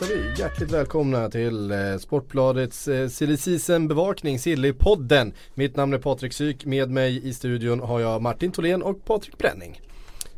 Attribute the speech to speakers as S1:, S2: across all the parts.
S1: Hälsar vi hjärtligt välkomna till eh, Sportbladets eh, Silly Season bevakning, Silly-podden. Mitt namn är Patrik Syk, med mig i studion har jag Martin Tholén och Patrik Bränning.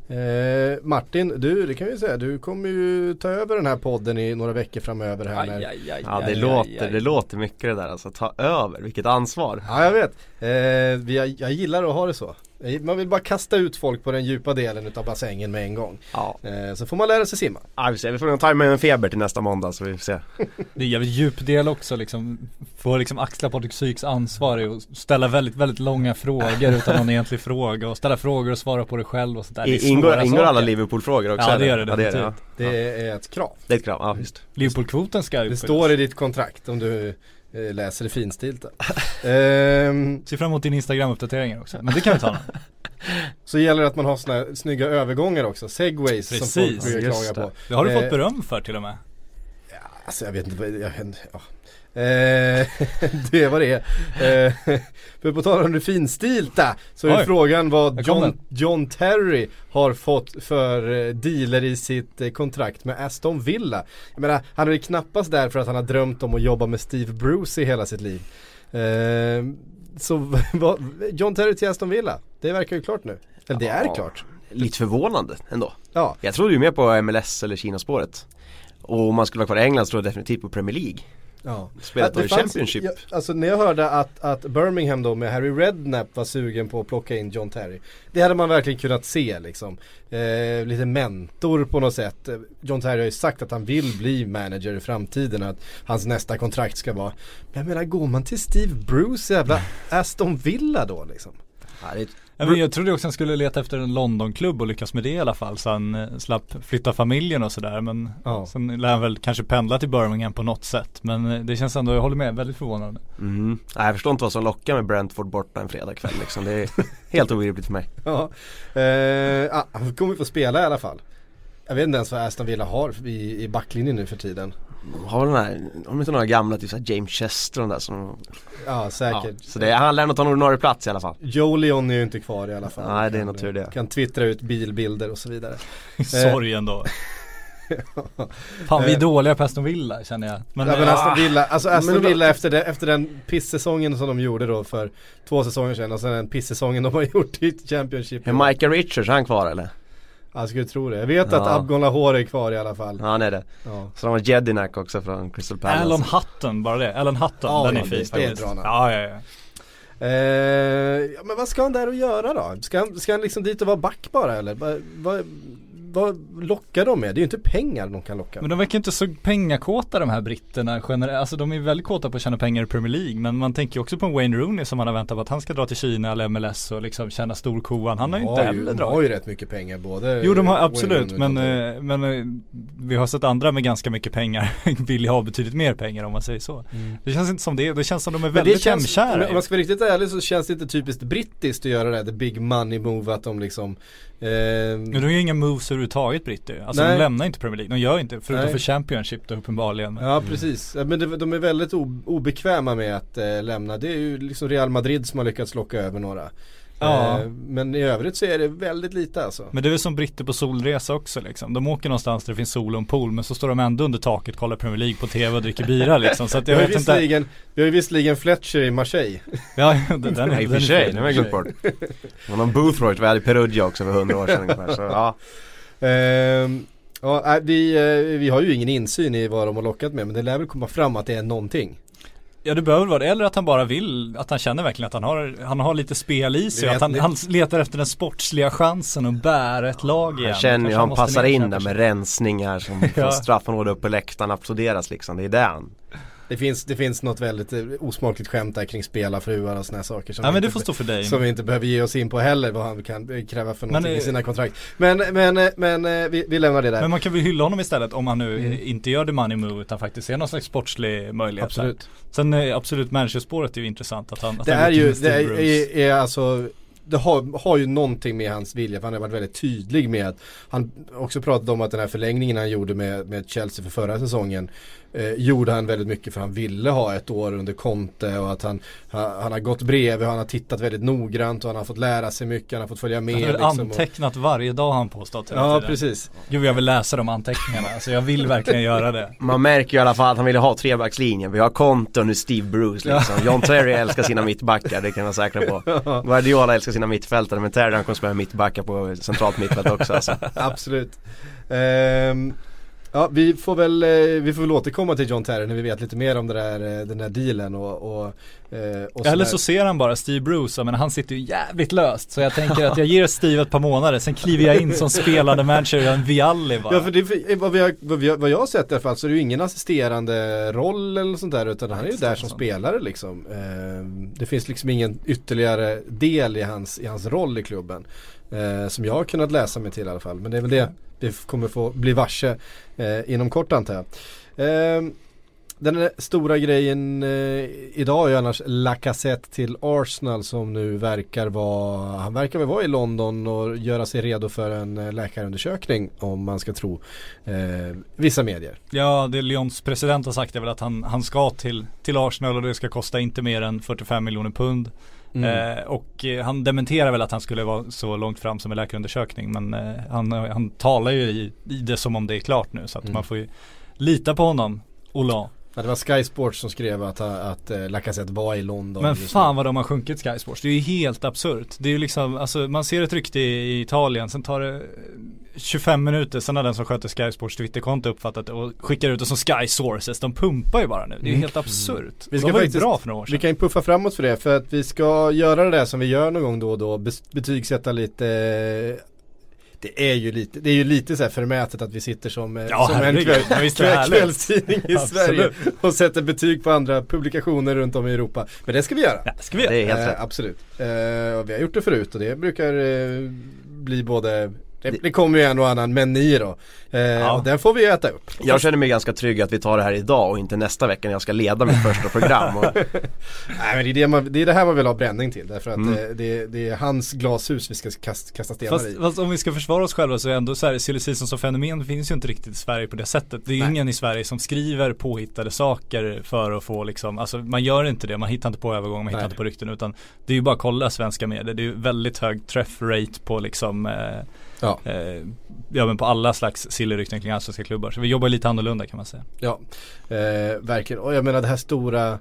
S1: Eh, Martin, du, det kan vi säga, du kommer ju ta över den här podden i några veckor framöver här. när-
S2: Ja det låter, det låter mycket det där alltså, ta över, vilket ansvar
S1: Ja jag vet, eh, vi, jag, jag gillar att ha det så. Jag- Man vill bara kasta ut folk på den djupa delen utav bassängen med en gång.
S2: Ja,
S1: Eh, så får man lära sig simma.
S2: ja vi, får se. vi får nog ta med en feber till nästa måndag så vi får se
S3: Det är jävligt djup del också liksom Få liksom axla Patrik Syks ansvar i att ställa väldigt, väldigt långa frågor utan någon egentlig fråga och ställa frågor och svara på det själv och sådär Det
S2: ingår, ingår alla Liverpool-frågor också
S3: Ja, det gör det
S2: ja, det, är det, ja.
S1: Det är ett krav.
S2: det är ett krav, ja visst
S3: Liverpool-kvoten ska
S1: Det
S3: uppfyllas.
S1: står i ditt kontrakt om du eh, läser det finstilta. ehm,
S3: Ser fram emot din Instagram-uppdateringar också, men det kan vi ta
S1: så gäller det att man har såna här snygga övergångar också, segways som folk
S3: Precis,
S1: brukar klaga på.
S3: Det har du
S1: Eh,
S3: fått beröm för till och med
S1: Alltså jag vet inte jag inte, ja. Eh, det är vad det är. Eh, för på tal om det finstilta så är
S3: Oj.
S1: frågan vad John. John Terry har fått för eh, dealer i sitt eh, kontrakt med Aston Villa. Jag menar, han är ju knappast där för att han har drömt om att jobba med Steve Bruce i hela sitt liv. Eh, så vad, John Terry till Aston Villa, det verkar ju klart nu. Eller det är
S2: Ja.
S1: klart.
S2: Lite förvånande ändå
S1: Ja,
S2: Jag trodde ju mer på MLS eller Kinaspåret Och om man skulle vara kvar i England så tror jag definitivt på Premier League
S1: Ja.
S2: Spelat i Championship
S1: Ja, alltså när jag hörde att, att Birmingham då med Harry Redknapp var sugen på att plocka in John Terry. Det hade man verkligen kunnat se liksom. Eh, lite mentor på något sätt. John Terry har ju sagt att han vill bli manager i framtiden. Att hans nästa kontrakt ska vara. Men jag menar går man till Steve Bruce jävla Aston Villa då liksom?
S2: ja, det är,
S3: men Jag trodde också han skulle leta efter en Londonklubb och lyckas med det i alla fall så han eh, slapp flytta familjen och sådär men
S1: Ja.
S3: Sen lär han väl kanske pendla till Birmingham på något sätt men eh, det känns ändå, jag håller med, väldigt förvånande
S2: mm. Nej, Jag förstår inte vad som lockar med Brentford borta en fredagkväll liksom Det är helt obegripligt för mig
S1: Ja, eh, ah, han kommer få spela i alla fall. Jag vet inte ens vad Aston Villa har i, i backlinjen nu för tiden.
S2: De har den här, har de inte några gamla typ såhär James Chester och där som
S1: Ja,
S2: ja,
S1: säkert.
S2: Så det, han lär nog ta en ordinarie plats i alla fall
S1: Joe Leon är ju inte kvar i alla fall.
S2: Nej, det är
S1: Kan-
S2: nog tur det.
S1: Kan twittra ut bilbilder och så vidare.
S3: Sorgen då Fan vi är dåliga på Aston Villa känner jag men,
S1: ja, men
S3: eh,
S1: Aston Villa, alltså Aston Villa efter, det, efter den pissäsongen som de gjorde då för två säsonger sedan och sen den pissäsongen de har gjort i Championship.
S2: Är Michael Richards, är han kvar eller?
S1: Ja, jag skulle tro det. Jag vet att
S2: Ja.
S1: Abgon Lahore är kvar i alla fall.
S2: Ja han är det
S1: Ja.
S2: Så de har Jedinak också från Crystal Palace
S3: Alan Hutton, bara det. Alan Hutton,
S1: Ja,
S3: den är fin
S1: det- det är
S3: faktiskt. Ja, ja, ja.
S1: Eh, ja, men vad ska han där och göra då? Ska han, ska han liksom dit och vara back bara eller? Vad, vad, vad lockar de med? Det är ju inte pengar de kan locka
S3: Men
S1: med.
S3: de verkar inte så pengakåta de här britterna generellt. Alltså de är väldigt kåta på att tjäna pengar i Premier League. Men man tänker ju också på en Wayne Rooney som man har väntat på att han ska dra till Kina eller MLS och liksom tjäna storkovan. Han har ju inte heller
S1: de har
S3: dragit.
S1: ju rätt mycket pengar både
S3: Jo de har absolut men, eh, men eh, vi har sett andra med ganska mycket pengar vill ju ha betydligt mer pengar om man säger så. Det känns inte som det, det känns som de är
S1: Men
S3: väldigt
S1: känns, om
S3: hemkära.
S1: man ska vara riktigt ärlig så känns det inte typiskt brittiskt att göra det här, the big money move att de liksom
S3: Men de har ju inga moves överhuvudtaget britter. Alltså
S1: Nej.
S3: de lämnar inte Premier League. De gör inte, förutom
S1: Nej.
S3: för Championship då uppenbarligen. Men-
S1: Ja precis, men det, de är väldigt obekväma med att eh, lämna. Det är ju liksom Real Madrid som har lyckats locka över några.
S3: Ja.
S1: Eh, men i övrigt så är det väldigt lite alltså.
S3: Men det är väl som britter på solresa också liksom. De åker någonstans där det finns sol och en pool men så står de ändå under taket, kollar Premier League på TV och dricker bira liksom. Så att
S1: Vi
S3: jag
S1: har,
S3: vet inte.
S1: vi har ju visserligen Fletcher i Marseille.
S3: Ja, den, den,
S2: Nej i och
S3: den
S2: för sig, det har jag glömt bort Det var någon Boothroyd vi hade i Perugia också för hundra år sedan ungefär så ja
S1: Ehm, ja, nej, vi, eh, vi har ju ingen insyn i vad de har lockat med men det lär väl komma fram att det är någonting.
S3: Ja det behöver vara det, eller att han bara vill, att han känner verkligen att han har, han har lite spel i sig.
S1: vet
S3: Att han, han letar efter den sportsliga chansen att bära ett lag igen.
S2: Han känner ju, han passar in där med rensningar som
S3: Ja.
S2: från straffområdet upp på läktaren applåderas liksom, det är det han
S1: Det finns, det finns något väldigt eh, osmakligt skämt där kring spelarfruar och sådana saker. Som
S3: Ja
S1: vi
S3: men
S1: inte
S3: det får stå för dig.
S1: Som vi inte behöver ge oss in på heller vad han kan eh, kräva för
S3: Men,
S1: någonting i
S3: eh,
S1: sina kontrakt. Men, men, men vi, vi lämnar det där.
S3: Men man kan väl hylla honom istället om han nu
S1: Mm.
S3: inte gör the money move utan faktiskt ser någon slags sportslig möjlighet
S1: Absolut.
S3: där. Sen absolut managerspåret är ju intressant att han att
S1: Det
S3: han
S1: är ju, det är, är, är alltså det har, har ju någonting med hans vilja för han har varit väldigt tydlig med att Han också pratade om att den här förlängningen han gjorde med, med Chelsea för förra säsongen eh, Gjorde han väldigt mycket för han ville ha ett år under Conte och att han Han, han har gått bredvid och han har tittat väldigt noggrant och han har fått lära sig mycket, han har fått följa med
S3: Han har
S1: liksom, och,
S3: antecknat varje dag han påstått hela
S1: Ja
S3: tiden.
S1: precis
S3: Gud jag vill läsa de anteckningarna, alltså jag vill verkligen göra det.
S2: Man märker ju i alla fall att han ville ha trebackslinjen. Vi har Conte och nu Steve Bruce liksom. John Terry älskar sina mittbackar, det kan man säkra på. Guardiola älskar sina mittfältare men Terry han kommer spela mittbackar på centralt mittfält också alltså.
S1: Absolut Ehm, Ja vi får väl, eh, vi får väl återkomma till John Terry när vi vet lite mer om där, eh, den där dealen och, och, eh, och
S3: Eller så ser han bara Steve Bruce, men han sitter ju jävligt löst. Så jag tänker att jag ger Steve ett par månader, sen kliver jag in som spelande manager och gör en Vialli bara.
S1: Ja för det, vad, vi har, vad, jag har sett i alla fall så är det ju ingen assisterande roll eller sånt där utan han är ju där som spelare liksom. Eh, det finns liksom ingen ytterligare del i hans, i hans roll i klubben. Eh, som jag har kunnat läsa mig till i alla fall. Men det är väl det vi kommer få bli varse eh, inom kort antar jag. Eh, den stora grejen eh, idag är ju annars Lacazette till Arsenal som nu verkar vara, han verkar väl vara i London och göra sig redo för en eh, läkarundersökning om man ska tro eh, vissa medier.
S3: Ja, det Lyons president har sagt är väl att han, han ska till, till Arsenal och det ska kosta inte mer än 45 miljoner pund.
S1: Mm.
S3: Eh, och eh, han dementerar väl att han skulle vara så långt fram som en läkarundersökning. Men eh, han, han talar ju i, i det som om det är klart nu. Så att
S1: Mm.
S3: man får ju lita på honom. Ola.
S1: Ja, det var Sky Sports som skrev att, att eh, Lacazette var i London.
S3: Men fan vad de har sjunkit Sky Sports. Det är ju helt absurt. Det är ju liksom, alltså man ser ett rykte i, Italien, sen tar det 25 minuter, sen har den som sköter Sky Sports Twitterkonto uppfattat det och skickar ut det som Sky Sources. De pumpar ju bara nu. Det är ju
S1: Mm.
S3: helt absurt.
S1: Vi ska
S3: de var ju
S1: faktiskt-
S3: bra för några år sedan.
S1: Vi kan ju puffa framåt för det för att vi ska göra det där som vi gör någon gång då och då. Betygsätta lite det är ju lite, det är ju lite så här förmätet att vi sitter som, eh,
S3: Ja,
S1: som en kväll,
S3: det
S1: kvällstidning i. Sverige och sätter betyg på andra publikationer runt om i Europa. Men det ska vi göra.
S3: Ja, ska vi göra.
S2: Det är helt
S1: Eh,
S2: rätt.
S1: absolut. Eh, vi har gjort det förut och det brukar eh, bli både det, det kommer ju en och annan meny då. Eh, Och den får vi äta upp.
S2: Jag känner mig ganska trygg att vi tar det här idag och inte nästa vecka när jag ska leda mitt första program. Och,
S1: Nej men det är det, man, det är det här man vill ha bränning till. Därför att
S2: Mm.
S1: det, det, det är hans glashus vi ska kasta, kasta stenar
S3: Fast,
S1: i.
S3: fast om vi ska försvara oss själva så är ändå så här, silly season som fenomen finns ju inte riktigt i Sverige på det sättet. Det är ju
S1: Nej.
S3: ingen i Sverige som skriver påhittade saker för att få liksom, alltså man gör inte det, man hittar inte på övergång, man hittar
S1: Nej.
S3: inte på rykten utan det är ju bara att kolla svenska medier. Det är ju väldigt hög träffrate på liksom eh,
S1: Ja.
S3: eh, Ja men på alla slags silly-rykten kring allsvenska klubbar. Så vi jobbar lite annorlunda kan man säga.
S1: Ja, eh, verkligen. Och jag menar det här stora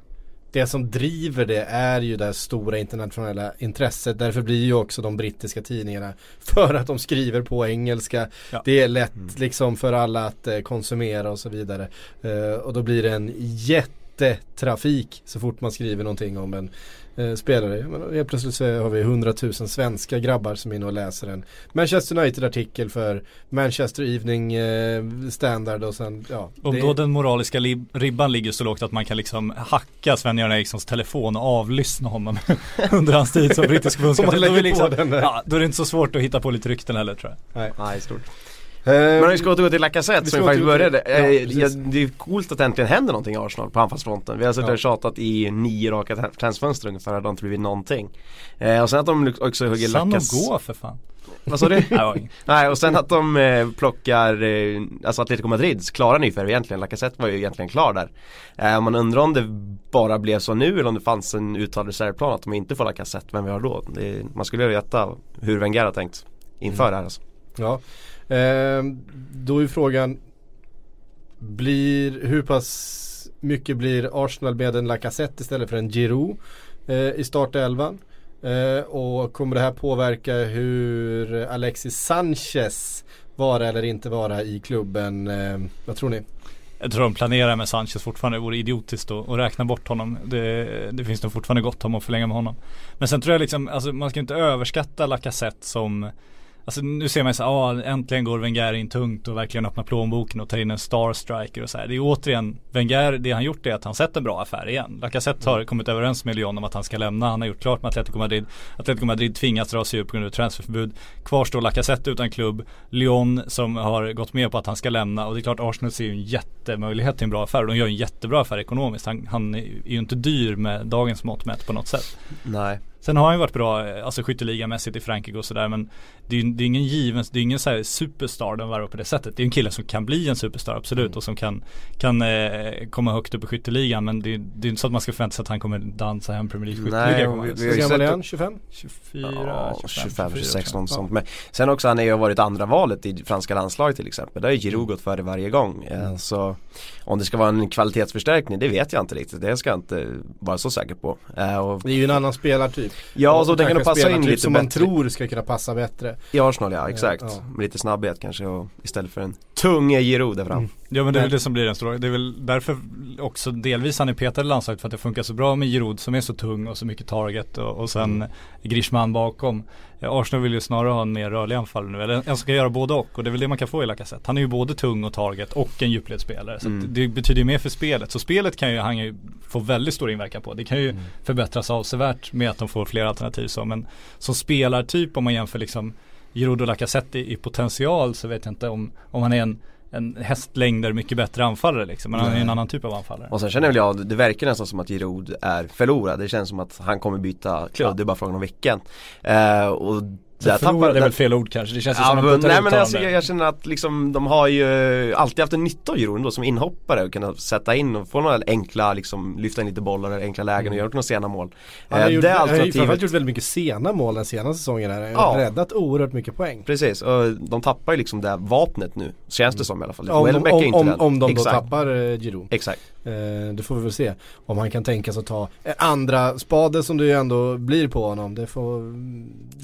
S1: det som driver det är ju det här stora internationella intresset. Därför blir ju också de brittiska tidningarna för att de skriver på engelska.
S3: Ja.
S1: Det är lätt liksom för alla att eh, konsumera och så vidare. Eh, och då blir det en jättetrafik så fort man skriver någonting om en eh, spelare. Helt plötsligt så har vi 100 000 svenska grabbar som är inne och läser en Manchester United-artikel för Manchester Evening eh, Standard och sen ja.
S3: Om
S1: det-
S3: då den moraliska ribban ligger så lågt att man kan liksom hacka Sven-Göran Erikssons telefon och avlyssna honom under hans tid som brittisk förbundskapten. Då, är
S1: lägger
S3: det liksom, ja, då är det inte så svårt att hitta på lite rykten heller tror jag.
S1: Nej.
S2: nej, stort.
S1: Eh,
S2: Men om vi ska återgå till Lacazette som vi faktiskt började.
S1: ja,
S2: Eh, ja, det är coolt att det äntligen händer någonting i Arsenal på anfallsfronten. Vi har suttit
S1: Ja.
S2: och tjatat i nio raka tra- transfönster ungefär, det har inte blivit någonting. Eh, och sen att de också hugger Lacazette.
S3: gå för fan.
S2: Vad sa du?
S3: Nej,
S2: och sen att de eh, plockar, eh, alltså Atletico Madrids klara nyförvärv egentligen. Lacazette var ju egentligen klar där. Eh, man undrar om det bara blev så nu eller om det fanns en uttalad reservplan att de inte får Lacazette. Vem vi har då? Det, man skulle vilja veta hur Wenger har tänkt inför
S1: Mm.
S2: det här alltså.
S1: Ja, Ehm, då är frågan Blir, hur pass mycket blir Arsenal med en Lacazette istället för en Giroud eh, i startelvan? Eh, och kommer det här påverka hur Alexis Sanchez vara eller inte vara i klubben? Eh, vad tror ni?
S3: Jag tror de planerar med Sanchez fortfarande. Det vore idiotiskt att, att räkna bort honom. Det, det finns nog fortfarande gott om att förlänga med honom. Men sen tror jag liksom, alltså man ska inte överskatta Lacazette som Alltså nu ser man så ah, äntligen går Wenger in tungt och verkligen öppnar plånboken och tar in en star striker och så här. Det är återigen, Wenger, det han gjort är att han sett en bra affär igen. Lacazette har kommit överens med Lyon om att han ska lämna. Han har gjort klart med Atletico Madrid. Atletico Madrid tvingas dra sig ur på grund av transferförbud. Kvar står Lacazette utan klubb. Lyon som har gått med på att han ska lämna och det är klart Arsenal ser ju en jättemöjlighet till en bra affär. De gör en jättebra affär ekonomiskt. Han, han är ju inte dyr med dagens mått mätt på något sätt.
S2: Nej.
S3: Sen har han ju varit bra, eh, alltså skytteligamässigt i Frankrike och sådär men det är det är ingen given, det är ingen så här superstar de värvar på det sättet. Det är en kille som kan bli en superstar absolut
S1: Mm.
S3: och som kan, kan eh, komma högt upp i skytteligan men det, är- det är inte så att man ska förvänta sig att han kommer dansa hem Premier League skytteliga.
S2: vi- vi har
S1: Hur gammal är han? 25?
S3: 24,
S2: Ja, 25, 26 något
S3: Ja.
S2: sånt. Men sen också han har ju varit andra valet i franska landslaget till exempel. Där har Giroud gått före varje gång. Eh, Så om det ska vara en kvalitetsförstärkning det vet jag inte riktigt. Det ska jag inte vara så säker på. Eh, Och,
S1: Det är ju en annan spelartyp.
S2: Ja, så
S1: Och
S2: den kan passa in
S1: spelartyp
S2: lite
S1: som man
S2: bättre.
S1: tror ska kunna passa bättre.
S2: I Arsenal ja, exakt.
S1: Ja.
S2: Med lite snabbhet kanske och istället för en tung Giroud där fram.
S1: Mm.
S3: Ja men det är väl det som blir den stora, det är väl därför också delvis han är petad i landslaget för att det funkar så bra med Giroud som är så tung och så mycket target och, och sen
S1: Mm.
S3: Griezmann bakom. Arsenal vill ju snarare ha en mer rörlig anfallare nu, eller en som ska göra både och och det är väl det man kan få i Lacazette. Han är ju både tung och target och en djupledsspelare så
S2: Mm.
S3: det betyder ju mer för spelet. Så spelet kan ju han ju få väldigt stor inverkan på. Det kan ju förbättras avsevärt med att de får fler alternativ så men som spelartyp om man jämför liksom Giroud och Lacazette i, i potential så vet jag inte om, om han är en en hästlängder mycket bättre anfallare liksom. Men han är en annan typ av anfallare.
S2: Och sen känner väl jag, det verkar nästan som att Giroud är förlorad. Det känns som att han kommer byta klubb, det är bara frågan om vilken. Eh, och
S3: Så förlorad är väl fel ord kanske. Det känns ju
S2: Ja,
S3: som en
S2: men, nej men alltså, jag, jag känner att liksom de har ju alltid haft en nytta av Giroud ändå som inhoppare och kunna sätta in och få några enkla liksom lyfta in lite bollar eller enkla lägen och göra några sena mål.
S1: Han har,
S2: Eh,
S1: gjort,
S2: det
S1: han har ju framförallt
S2: alternativet
S1: gjort väldigt mycket sena mål den senaste säsongen här.
S2: Ja.
S1: Räddat oerhört mycket poäng.
S2: Precis, och de tappar ju liksom det vapnet nu. Känns det som i alla fall.
S1: Om, om, om,
S2: den.
S1: om de då
S2: Exakt.
S1: tappar eh, Giroud.
S2: Exakt.
S1: Eh, det får vi väl se. Om han kan tänka sig att ta en andra spade som det ju ändå blir på honom. Det får,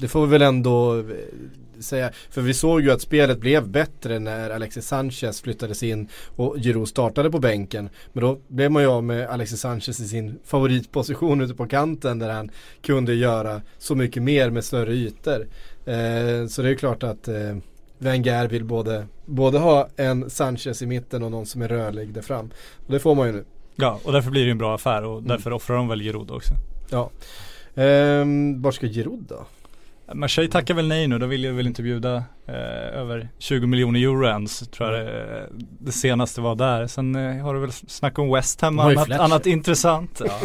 S1: det får vi väl ändå eh, säga. För vi såg ju att spelet blev bättre när Alexis Sanchez flyttades in och Giroud startade på bänken. Men då blev man ju av med Alexis Sanchez i sin favoritposition ute på kanten där han kunde göra så mycket mer med större ytor. Eh, så det är ju klart att eh, Wenger vill både, både ha en Sanchez i mitten och någon som är rörlig där fram. Och det får man ju nu.
S3: Ja, och därför blir det en bra affär och därför offrar de väl Giroud också.
S1: Ja. Ehm, var ska Giroud då?
S3: Marseille tackar väl nej nu, de vill ju väl inte bjuda eh, över 20 miljoner euro ens, tror jag det, det senaste var där. Sen eh, har du väl snack om West Ham,
S1: ju
S3: annat, annat intressant. Ja.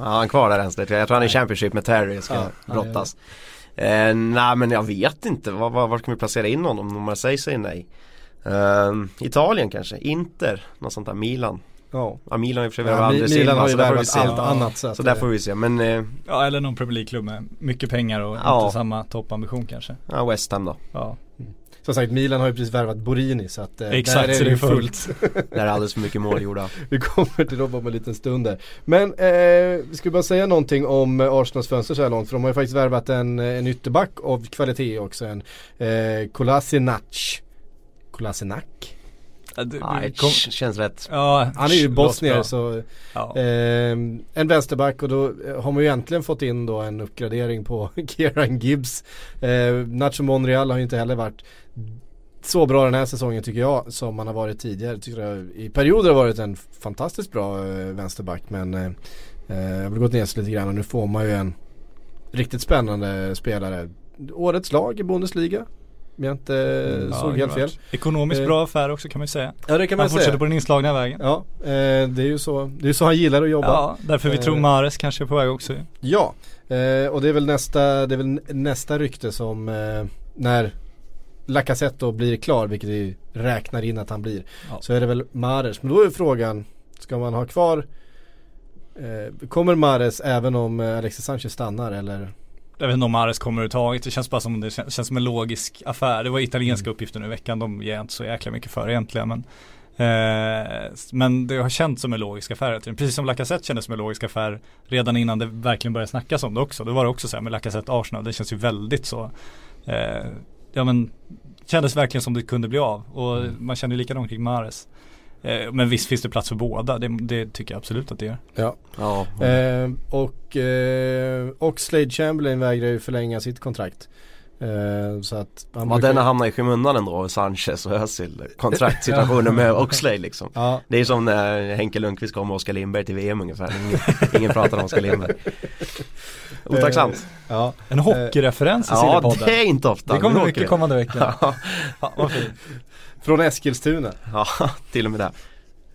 S2: Ja, han kvar där ens. Jag tror han är i Championship med Terry ska
S1: Ja, ja,
S2: brottas. Eh, nej men jag vet inte, var, var, var kan vi placera in honom om man säger nej? Eh, Italien kanske, Inter, något sånt där, Milan.
S1: Ja.
S2: Ja Milan har i och för sig
S1: Ja,
S2: Silva,
S1: har ju
S2: så där får vi
S1: värvat
S2: se.
S1: allt
S3: Ja.
S1: annat så, att,
S2: Så där får vi se, men eh,
S3: ja, eller någon Premier League-klubb med mycket pengar och
S2: Ja.
S3: inte samma toppambition kanske.
S2: ja, West Ham då.
S3: Ja,
S1: Som sagt Milan har ju precis värvat Borini så att eh,
S3: exakt
S1: där
S3: så det är fullt.
S2: Där är alldeles för mycket mål gjorda.
S1: Vi kommer till dem om en liten stund där. Men eh, vi ska bara säga någonting om eh, Arsenals fönster så här långt för de har ju faktiskt värvat en, eh, en ytterback av kvalitet också. En eh, Kolasinac. Kolasinac?
S2: Nej,
S3: kom-
S2: känns rätt.
S3: Ja,
S1: Han är ju bosnier så
S3: Ja.
S1: Eh, en vänsterback och då eh, har man ju äntligen fått in då en uppgradering på Kieran Gibbs. Eh, Nacho Monreal har ju inte heller varit så bra den här säsongen tycker jag som han har varit tidigare. Tycker jag, I perioder har varit en fantastiskt bra eh, vänsterback men eh, eh, jag har väl gått ner sig lite grann och nu får man ju en riktigt spännande spelare. Årets lag i Bundesliga. Om jag inte
S3: Ja,
S1: såg helt fel.
S3: Ekonomiskt
S1: Eh.
S3: bra affär också kan man ju säga.
S1: Ja det kan man
S3: Han
S1: säga.
S3: fortsätter på den inslagna vägen.
S1: Ja, eh, det är ju så, det är så han gillar att jobba.
S3: Ja, därför vi
S1: Eh.
S3: tror Mares kanske är på väg också.
S1: Ja, eh, och det är väl nästa, det är väl nästa rykte som eh, när Lacazette då blir klar, vilket vi räknar in att han blir,
S3: Ja.
S1: så är det väl Mares. Men då är frågan, ska man ha kvar eh, Kommer Mares även om Alexis Sanchez stannar eller?
S3: Jag vet inte om Mares kommer överhuvudtaget. Det känns bara som det känns, känns som en logisk affär. Det var italienska uppgifter nu i veckan. De ger jag inte så jäkla mycket för egentligen. Men, eh, men det har känts som en logisk affär. Precis som Lacazette kändes som en logisk affär redan innan det verkligen började snackas om det också. Då var det också så här med Lacazette Arsenal. Det känns ju väldigt så. Eh, ja men kändes verkligen som det kunde bli av. Och man känner ju likadant kring Mares. Eh, men visst finns det plats för båda. Det, det tycker jag absolut att det gör.
S1: Ja.
S2: Ja,
S1: Eh, och, eh, och Slade Chamberlain vägrar ju förlänga sitt kontrakt. Eh, så att han
S2: Ja,
S1: brukar-
S2: denna hamnar i skymundan ändå, Sanchez och Özil. Kontraktssituationen med Oxlade liksom.
S1: Ja,
S2: Det är som när Henke Lundqvist kom med Oskar Lindberg till VM ungefär. Ingen, ingen pratar om Oskar Lindberg. Otacksamt.
S1: ja.
S3: En hockeyreferens i
S2: Ja,
S3: Sillypodden.
S2: det är inte ofta.
S3: Det kommer mycket kommande vecka.
S2: Ja,
S3: Ja, vad fint.
S1: Från Eskilstuna.
S2: ja, till och med det.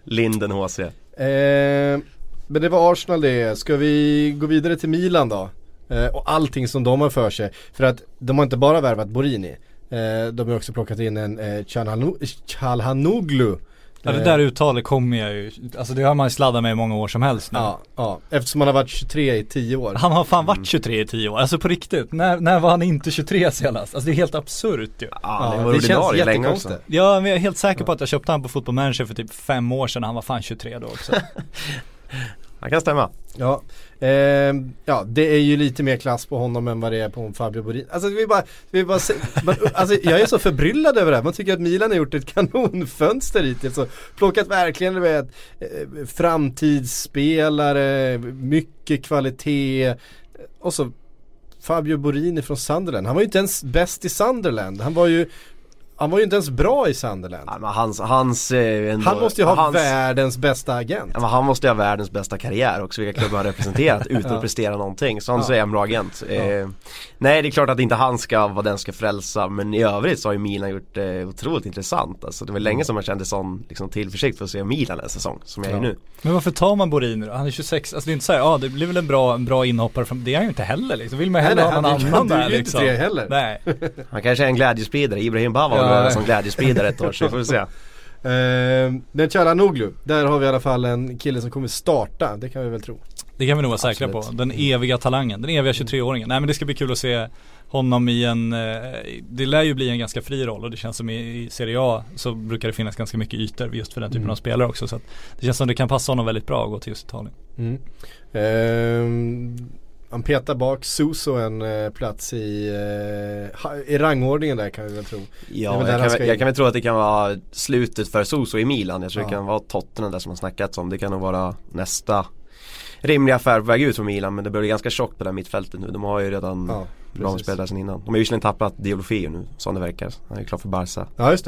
S2: Linden HC.
S1: Eh, men det var Arsenal det. Ska vi gå vidare till Milan då? Eh, och allting som de har för sig. För att de har inte bara värvat Borini. Eh, de har också plockat in en eh, Çalhanoğlu.
S3: Ja, det
S1: Eh,
S3: där uttalet kommer jag ju, alltså det har man ju sladdat med i många år som helst nu.
S1: Ja, ja, eftersom han har varit 23 i 10 år.
S3: Han har fan varit 23 i 10 år, alltså på riktigt. När, när var han inte 23 senast? Alltså det är helt absurt ju.
S2: Ja,
S1: Ja,
S2: det
S1: det känns
S2: länge också.
S1: jättekonstigt.
S3: Ja, men jag är helt säker på att jag köpte han på Football Manager för typ fem år sedan han var fan 23 då också.
S2: Han kan stämma.
S1: Ja, Eh, ja det är ju lite mer klass på honom än vad det är på Fabio Borin. Alltså, vi bara, vi bara se, man, alltså jag är så förbryllad över det här. Man tycker att Milan har gjort ett kanonfönster hittills och plockat verkligen du vet, eh, framtidsspelare, mycket kvalitet och så Fabio Borini från Sunderland. Han var ju inte ens bäst i Sunderland. Han var ju han var ju inte ens bra i Sunderland.
S2: Ja, men hans, hans, eh, ändå,
S1: Han måste ju ha
S2: hans,
S1: världens bästa agent.
S2: Ja, men han måste ju ha världens bästa karriär också, vilka klubbar han representerat utan
S1: Ja.
S2: att prestera någonting. Så han
S1: Ja.
S2: är en bra agent. Eh, nej det är klart att inte han ska vara den ska frälsa men i övrigt så har ju Milan gjort det eh, otroligt intressant. Alltså det var länge som man kände sån liksom, tillförsikt för att se Milan en säsong som jag är
S1: Ja.
S2: nu.
S3: Men varför tar man Borini då? Han är 26, alltså det är inte såhär, ja det blir väl en bra, en bra inhoppare från, det är han ju inte heller liksom. Vill man hellre
S1: nej,
S3: ha någon
S1: han- han
S3: annan där
S1: ju inte
S3: liksom.
S1: till det heller.
S3: Nej.
S2: Han kanske är en glädjespridare, Ibrahim Bawa Väl som glädjespridare ett år så vi får se.
S1: Eh, men Çalhanoğlu, där har vi i alla fall en kille som kommer starta, det kan vi väl tro.
S3: Det kan vi nog vara säkra
S2: Absolut.
S3: på. Den eviga talangen, den eviga 23-åringen. Nej men det ska bli kul att se honom i en, eh, det lär ju bli en ganska fri roll och det känns som i, Serie A så brukar det finnas ganska mycket ytor just för den typen
S1: Mm.
S3: av spelare också. Så att det känns som det kan passa honom väldigt bra att gå till just Italien.
S1: Mm. Ehm, han petar bak Suso en eh, plats i, eh, i rangordningen där kan vi väl tro.
S2: Ja, jag kan, jag kan väl tro att det kan vara slutet för Soso i Milan. Jag tror
S1: Ja.
S2: det kan vara Tottenham där som har snackats om. Det kan nog vara nästa rimliga affär på väg ut från Milan men det blir ganska tjockt på det här mittfältet nu. De har ju redan
S1: Ja,
S2: bra spelare sedan innan. De har visserligen tappat Diolofeo nu som det verkar. Han är ju klar för Barca.
S1: Ja just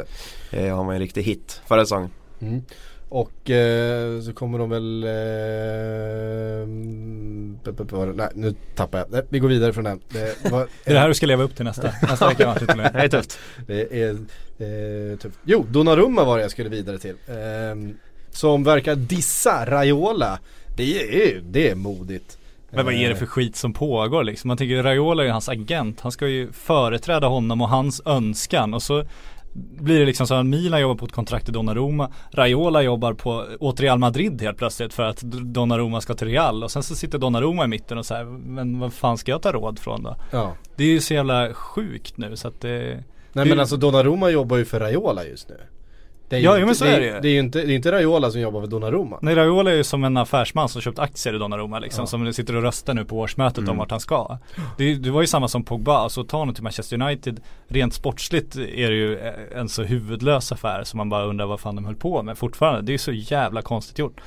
S1: det.
S2: Eh, han var ju en riktig hit förra säsongen.
S1: Mm. Och eh, så kommer de väl eh, Nej nu tappar jag. Nej, vi går vidare från den. Det, var,
S3: Det är det här du ska leva upp till nästa, nästa vecka.
S2: Det är tufft.
S1: Det är eh, tufft. Jo, Donnarumma var det jag skulle vidare till. Ehm, som verkar dissa Raiola. Det är, det är modigt.
S3: Men vad är det
S1: Eh,
S3: för skit som pågår liksom? Man tänker Raiola är ju hans agent. Han ska ju företräda honom och hans önskan och så blir det liksom så att Milan jobbar på ett kontrakt i Donnarumma Raiola jobbar på, åt Real Madrid helt plötsligt för att Donnarumma ska till Real och sen så sitter Donnarumma i mitten och så här, men vad fan ska jag ta råd från då?
S1: Ja.
S3: Det är ju så jävla sjukt nu så att det
S1: Nej
S3: Det-
S1: men alltså Donnarumma jobbar ju för Raiola just nu. Det är ju
S3: Ja,
S1: inte,
S3: jo, men så
S1: det,
S3: är det ju.
S1: det är ju inte, det är inte Raiola som jobbar för Donnarumma.
S3: Nej Raiola är ju som en affärsman som köpt aktier i Donnarumma liksom
S1: Ja.
S3: Som sitter och röstar nu på årsmötet
S2: Mm.
S3: om vart han ska det, det var ju samma som Pogba, alltså ta honom till Manchester United Rent sportsligt är det ju en så huvudlös affär som man bara undrar vad fan de höll på med fortfarande Det är ju så jävla konstigt gjort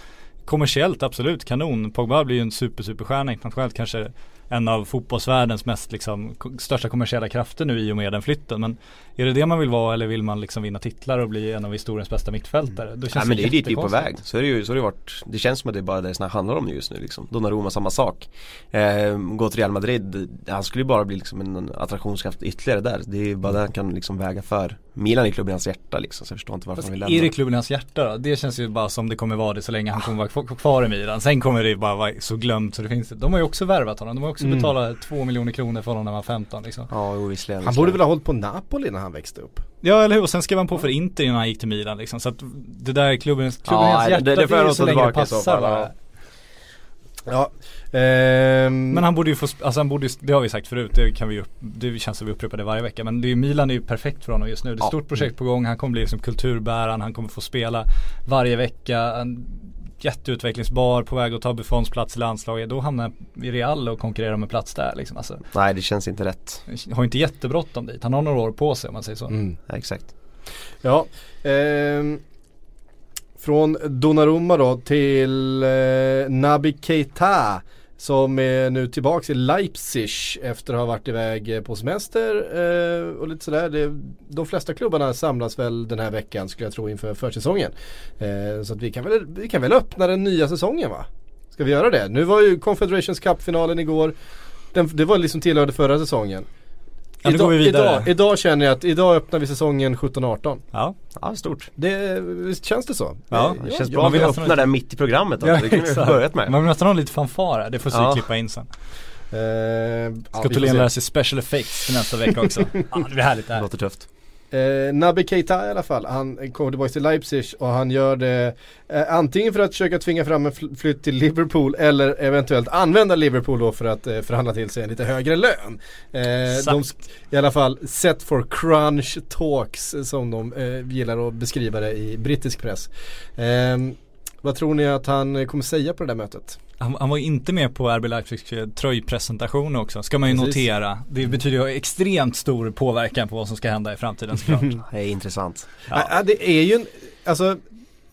S3: Kommersiellt absolut kanon, Pogba blir ju en super superstjärna internationellt kanske en av fotbollsvärldens mest liksom största kommersiella krafter nu i och med den flytten Men är det det man vill vara eller vill man liksom vinna titlar och bli en av historiens bästa mittfältare? Då känns
S2: Ja men det är dit vi är på väg. Så är det ju, så har det varit, det känns som att det är bara det det handlar om just nu liksom. Donnarumma samma sak. Eh, gå till Real Madrid, han skulle ju bara bli liksom en attraktionskraft ytterligare där. Det är bara det han kan liksom väga för. Milan är klubben i hans hjärta liksom, så jag förstår inte varför
S3: Fast
S2: han vill
S3: är
S2: lämna.
S3: det klubben i hans hjärta då? Det känns ju bara som det kommer vara det så länge han kommer vara kvar- i Milan. Sen kommer det bara vara så glömt så det finns De har ju också värvat honom. De har också
S1: Mm.
S3: betalat två miljoner kronor för honom när han var 15 liksom.
S2: Ja, jo, visserligen.
S1: Han borde väl ha hållit på Napoli när han växte upp.
S3: Ja eller hur? Och sen skrev han på för Inter innan han gick till Milan liksom. Så att det där klubben, klubben
S2: Ja,
S3: i hans
S2: det-
S3: hjärta
S2: det- det jag
S3: är ju så länge det passar.
S2: Ja.
S1: Ehm,
S3: Men han borde ju få, alltså han borde ju, det har vi sagt förut, det kan vi upp- det känns som vi upprepar det varje vecka. Men det är, Milan är ju perfekt för honom just nu. Det är ett
S2: Ja.
S3: stort projekt på gång, han kommer bli som kulturbäraren, han kommer få spela varje vecka. En jätteutvecklingsbar, på väg att ta Buffons plats i landslaget. Då hamnar han i Real och konkurrerar om en plats där liksom. Alltså,
S2: Nej det känns inte rätt.
S3: har inte jättebråttom dit. Han har några år på sig om man säger så.
S1: mm.
S2: Ja, exakt.
S1: Ja. ehm, från Donnarumma då till eh, Nabi Keita. som är nu tillbaks i Leipzig efter att ha varit iväg eh, på semester eh, och lite sådär. Det, de flesta klubbarna samlas väl den här veckan skulle jag tro inför försäsongen. Eh, så att vi kan, väl, vi kan väl öppna den nya säsongen va? Ska vi göra det? Nu var ju Confederations Cup-finalen igår. Den, det var liksom tillhörde förra säsongen.
S3: Ja, nu
S1: idag,
S3: går vi vidare.
S1: Idag, idag känner jag att idag öppnar vi säsongen 17-18.
S3: Ja,
S2: Ja, stort.
S1: Det, visst känns det så?
S3: Ja,
S2: Det känns
S3: ja,
S2: bra
S3: man
S2: att vi
S3: vill
S2: öppnar där mitt i programmet också. det kunde vi börjat med.
S3: Man vill nästan ha lite fanfara, det får vi
S2: Ja.
S3: klippa in sen.
S1: Eh, ja,
S3: Ska
S1: får
S3: Thulén lära sig special effects för nästa vecka också. ja, det blir härligt det
S2: Det
S3: här.
S2: låter tufft.
S1: Eh, Naby Keita i alla fall, han kommer tillbaka till Leipzig och han gör det eh, antingen för att försöka tvinga fram en fl- flytt till Liverpool eller eventuellt använda Liverpool då för att eh, förhandla till sig en lite högre lön. Eh, de, I alla fall set for crunch talks eh, som de eh, gillar att beskriva det i brittisk press. Eh, vad tror ni att han kommer säga på det där mötet?
S3: Han, han var ju inte med på RB Leipzigs eh, tröjpresentation också, ska man ju
S1: Precis.
S3: notera. Det betyder ju extremt stor påverkan på vad som ska hända i framtiden såklart.
S2: Det är intressant.
S3: Ja.
S1: Ja. det är ju en, alltså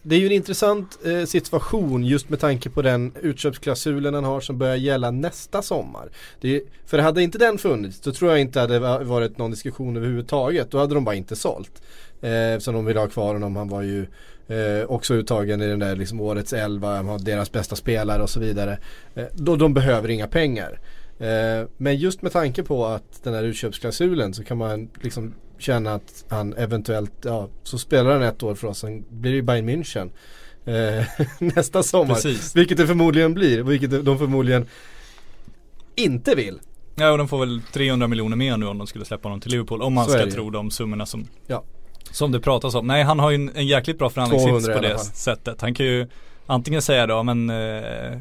S1: det är ju en intressant eh, situation just med tanke på den utköpsklausulen han har som börjar gälla nästa sommar. Det är, för hade inte den funnits då tror jag inte hade va- varit någon diskussion överhuvudtaget. Då hade de bara inte sålt. Eh, så de ville ha kvar honom. Han var ju eh, också uttagen i den där liksom årets elva, han har deras bästa spelare och så vidare. Eh, då de behöver inga pengar. Eh, men just med tanke på att den här utköpsklausulen så kan man liksom känna att han eventuellt, ja så spelar han ett år för oss, sen blir det ju Bayern München eh, nästa sommar.
S3: Precis.
S1: Vilket det förmodligen blir, vilket de förmodligen inte vill.
S3: Ja och de får väl 300 miljoner mer nu om de skulle släppa honom till Liverpool. Om man
S1: Så
S3: ska tro de summorna som,
S1: Ja.
S3: Som det pratas om. Nej han har ju en, en jäkligt bra
S1: 200
S3: förhandlingssits på det sättet. Han kan ju antingen säga då men eh,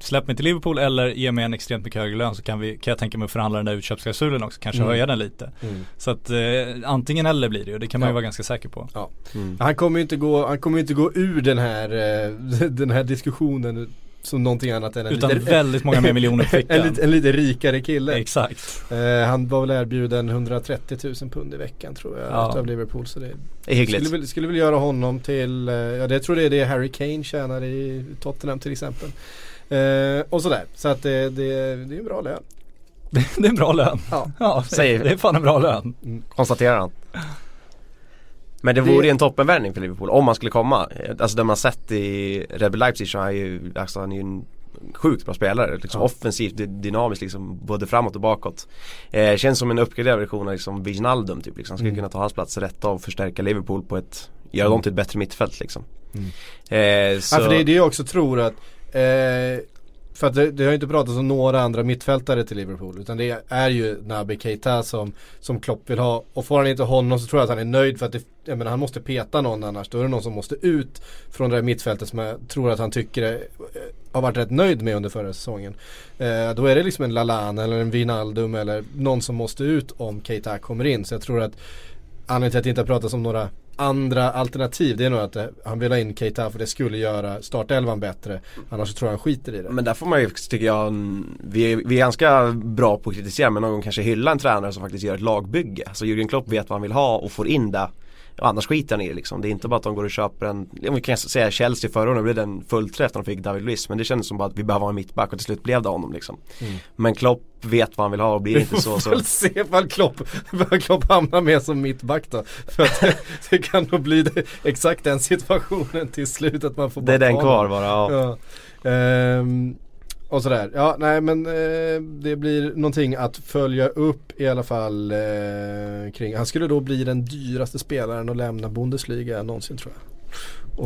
S3: Släpp mig till Liverpool eller ge mig en extremt mycket högre lön så kan, vi, kan jag tänka mig att förhandla den där utköpsklausulen också. Kanske
S1: Mm.
S3: höja den lite. Så att eh, antingen eller blir det ju. Det kan man
S1: Ja.
S3: ju vara ganska säker på.
S1: Ja.
S2: Mm.
S1: Han kommer ju inte gå, han kommer inte gå ur den här, eh, den här diskussionen som någonting annat än en,
S3: Utan
S1: lite,
S3: väldigt många mer miljoner på
S1: en, lite, en lite rikare kille.
S3: Exakt.
S1: Eh, han var väl erbjuden 130 000 pund i veckan tror jag
S3: Ja.
S1: av Liverpool. Så det
S2: hyggligt.
S1: skulle skulle väl göra honom till, eh, ja det tror jag det är det Harry Kane tjänar i Tottenham till exempel. Eh, och sådär, så att det, det, det är en bra lön.
S3: Det, är en bra lön.
S1: Ja.
S3: Ja,
S2: Säger-
S3: det är fan en bra lön.
S2: Konstaterar han. Men det
S1: Det-
S2: vore ju en toppenvärvning för Liverpool om man skulle komma. Alltså det man sett i Red Bull Leipzig så är ju, alltså han är ju en sjukt bra spelare. Liksom
S1: Ja.
S2: Offensivt, dy- dynamiskt liksom både framåt och bakåt. Eh, känns som en uppgraderad version av liksom Wijnaldum typ. Liksom. Skulle
S1: Mm.
S2: kunna ta hans plats rätt av och förstärka Liverpool på ett, göra dem till ett bättre mittfält liksom.
S1: Mm.
S2: Eh, så,
S1: Ja, för det är det jag också tror att eh, för att det, det har inte pratats om några andra mittfältare till Liverpool utan det är ju Naby Keita som, som Klopp vill ha. Och får han inte honom så tror jag att han är nöjd för att det, jag menar, han måste peta någon annars. Då är det någon som måste ut från det här mittfältet som jag tror att han tycker är, eh, har varit rätt nöjd med under förra säsongen. Eh, då är det liksom en Lalana eller en Wijnaldum eller någon som måste ut om Keita kommer in. Så jag tror att anledningen till att det inte har pratats om några andra alternativ det är nog att eh, han vill ha in Keita för det skulle göra startelvan bättre. Annars tror jag han skiter i det.
S2: Men där får man ju, tycker jag, vi är, vi är ganska bra på att kritisera men någon gång kanske hylla en tränare som faktiskt gör ett lagbygge. Så Jürgen Klopp vet vad han vill ha och får in det. Och annars skiter han i det liksom. Det är inte bara att de går och köper en, om vi kan säga Chelsea förra året, nu blev det en fullträff när de fick David Luiz. Men det kändes som bara att vi behöver ha en mittback och till slut blev det honom liksom.
S1: Mm.
S2: Men Klopp vet vad han vill ha och blir inte så så.
S1: Vi får väl se vad Klopp, vad Klopp hamnar med som mittback då. För att det, det kan nog bli det, exakt den situationen till slut att man får
S2: Det är
S1: bara
S2: den kvar bara, ja.
S1: Ja. Ehm, och sådär. Ja, nej men eh, det blir någonting att följa upp i alla fall eh, kring. Han skulle då bli den dyraste spelaren att lämna Bundesliga någonsin tror jag.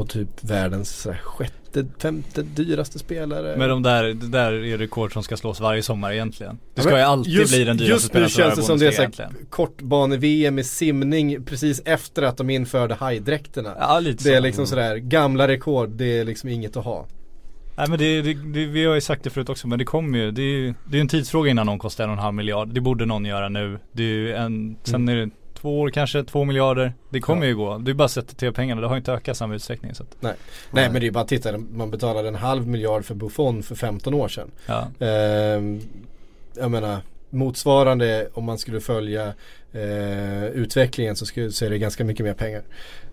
S1: Och typ världens sådär, sjätte, femte dyraste spelare.
S3: Men de där, det där är rekord som ska slås varje sommar egentligen. Det
S1: Ja,
S3: ska
S1: men
S3: ju alltid
S1: just-
S3: bli den dyraste
S1: Just nu
S3: spelaren
S1: känns det som det är
S3: Bundesliga
S1: så här
S3: egentligen.
S1: kortbane-VM i simning precis efter att de införde hajdräkterna.
S3: Ja lite
S1: Det är
S3: så.
S1: liksom sådär, gamla rekord, det är liksom inget att ha.
S3: Nej men det, det, det, vi har ju sagt det förut också men det kommer ju, det är ju det är en tidsfråga innan någon kostar en och en halv miljard. Det borde någon göra nu. Det är ju en, sen är det två år kanske, två miljarder. Det kommer
S1: Ja.
S3: ju gå. Det är bara att sätta till pengarna, det har ju inte ökat samma utsträckning så att,
S1: Nej, Nej men det är bara att titta, man betalade en halv miljard för Buffon för 15 år sedan.
S3: ja.
S1: Ehm, jag menar motsvarande om man skulle följa eh, utvecklingen så, skulle, så är det ganska mycket mer pengar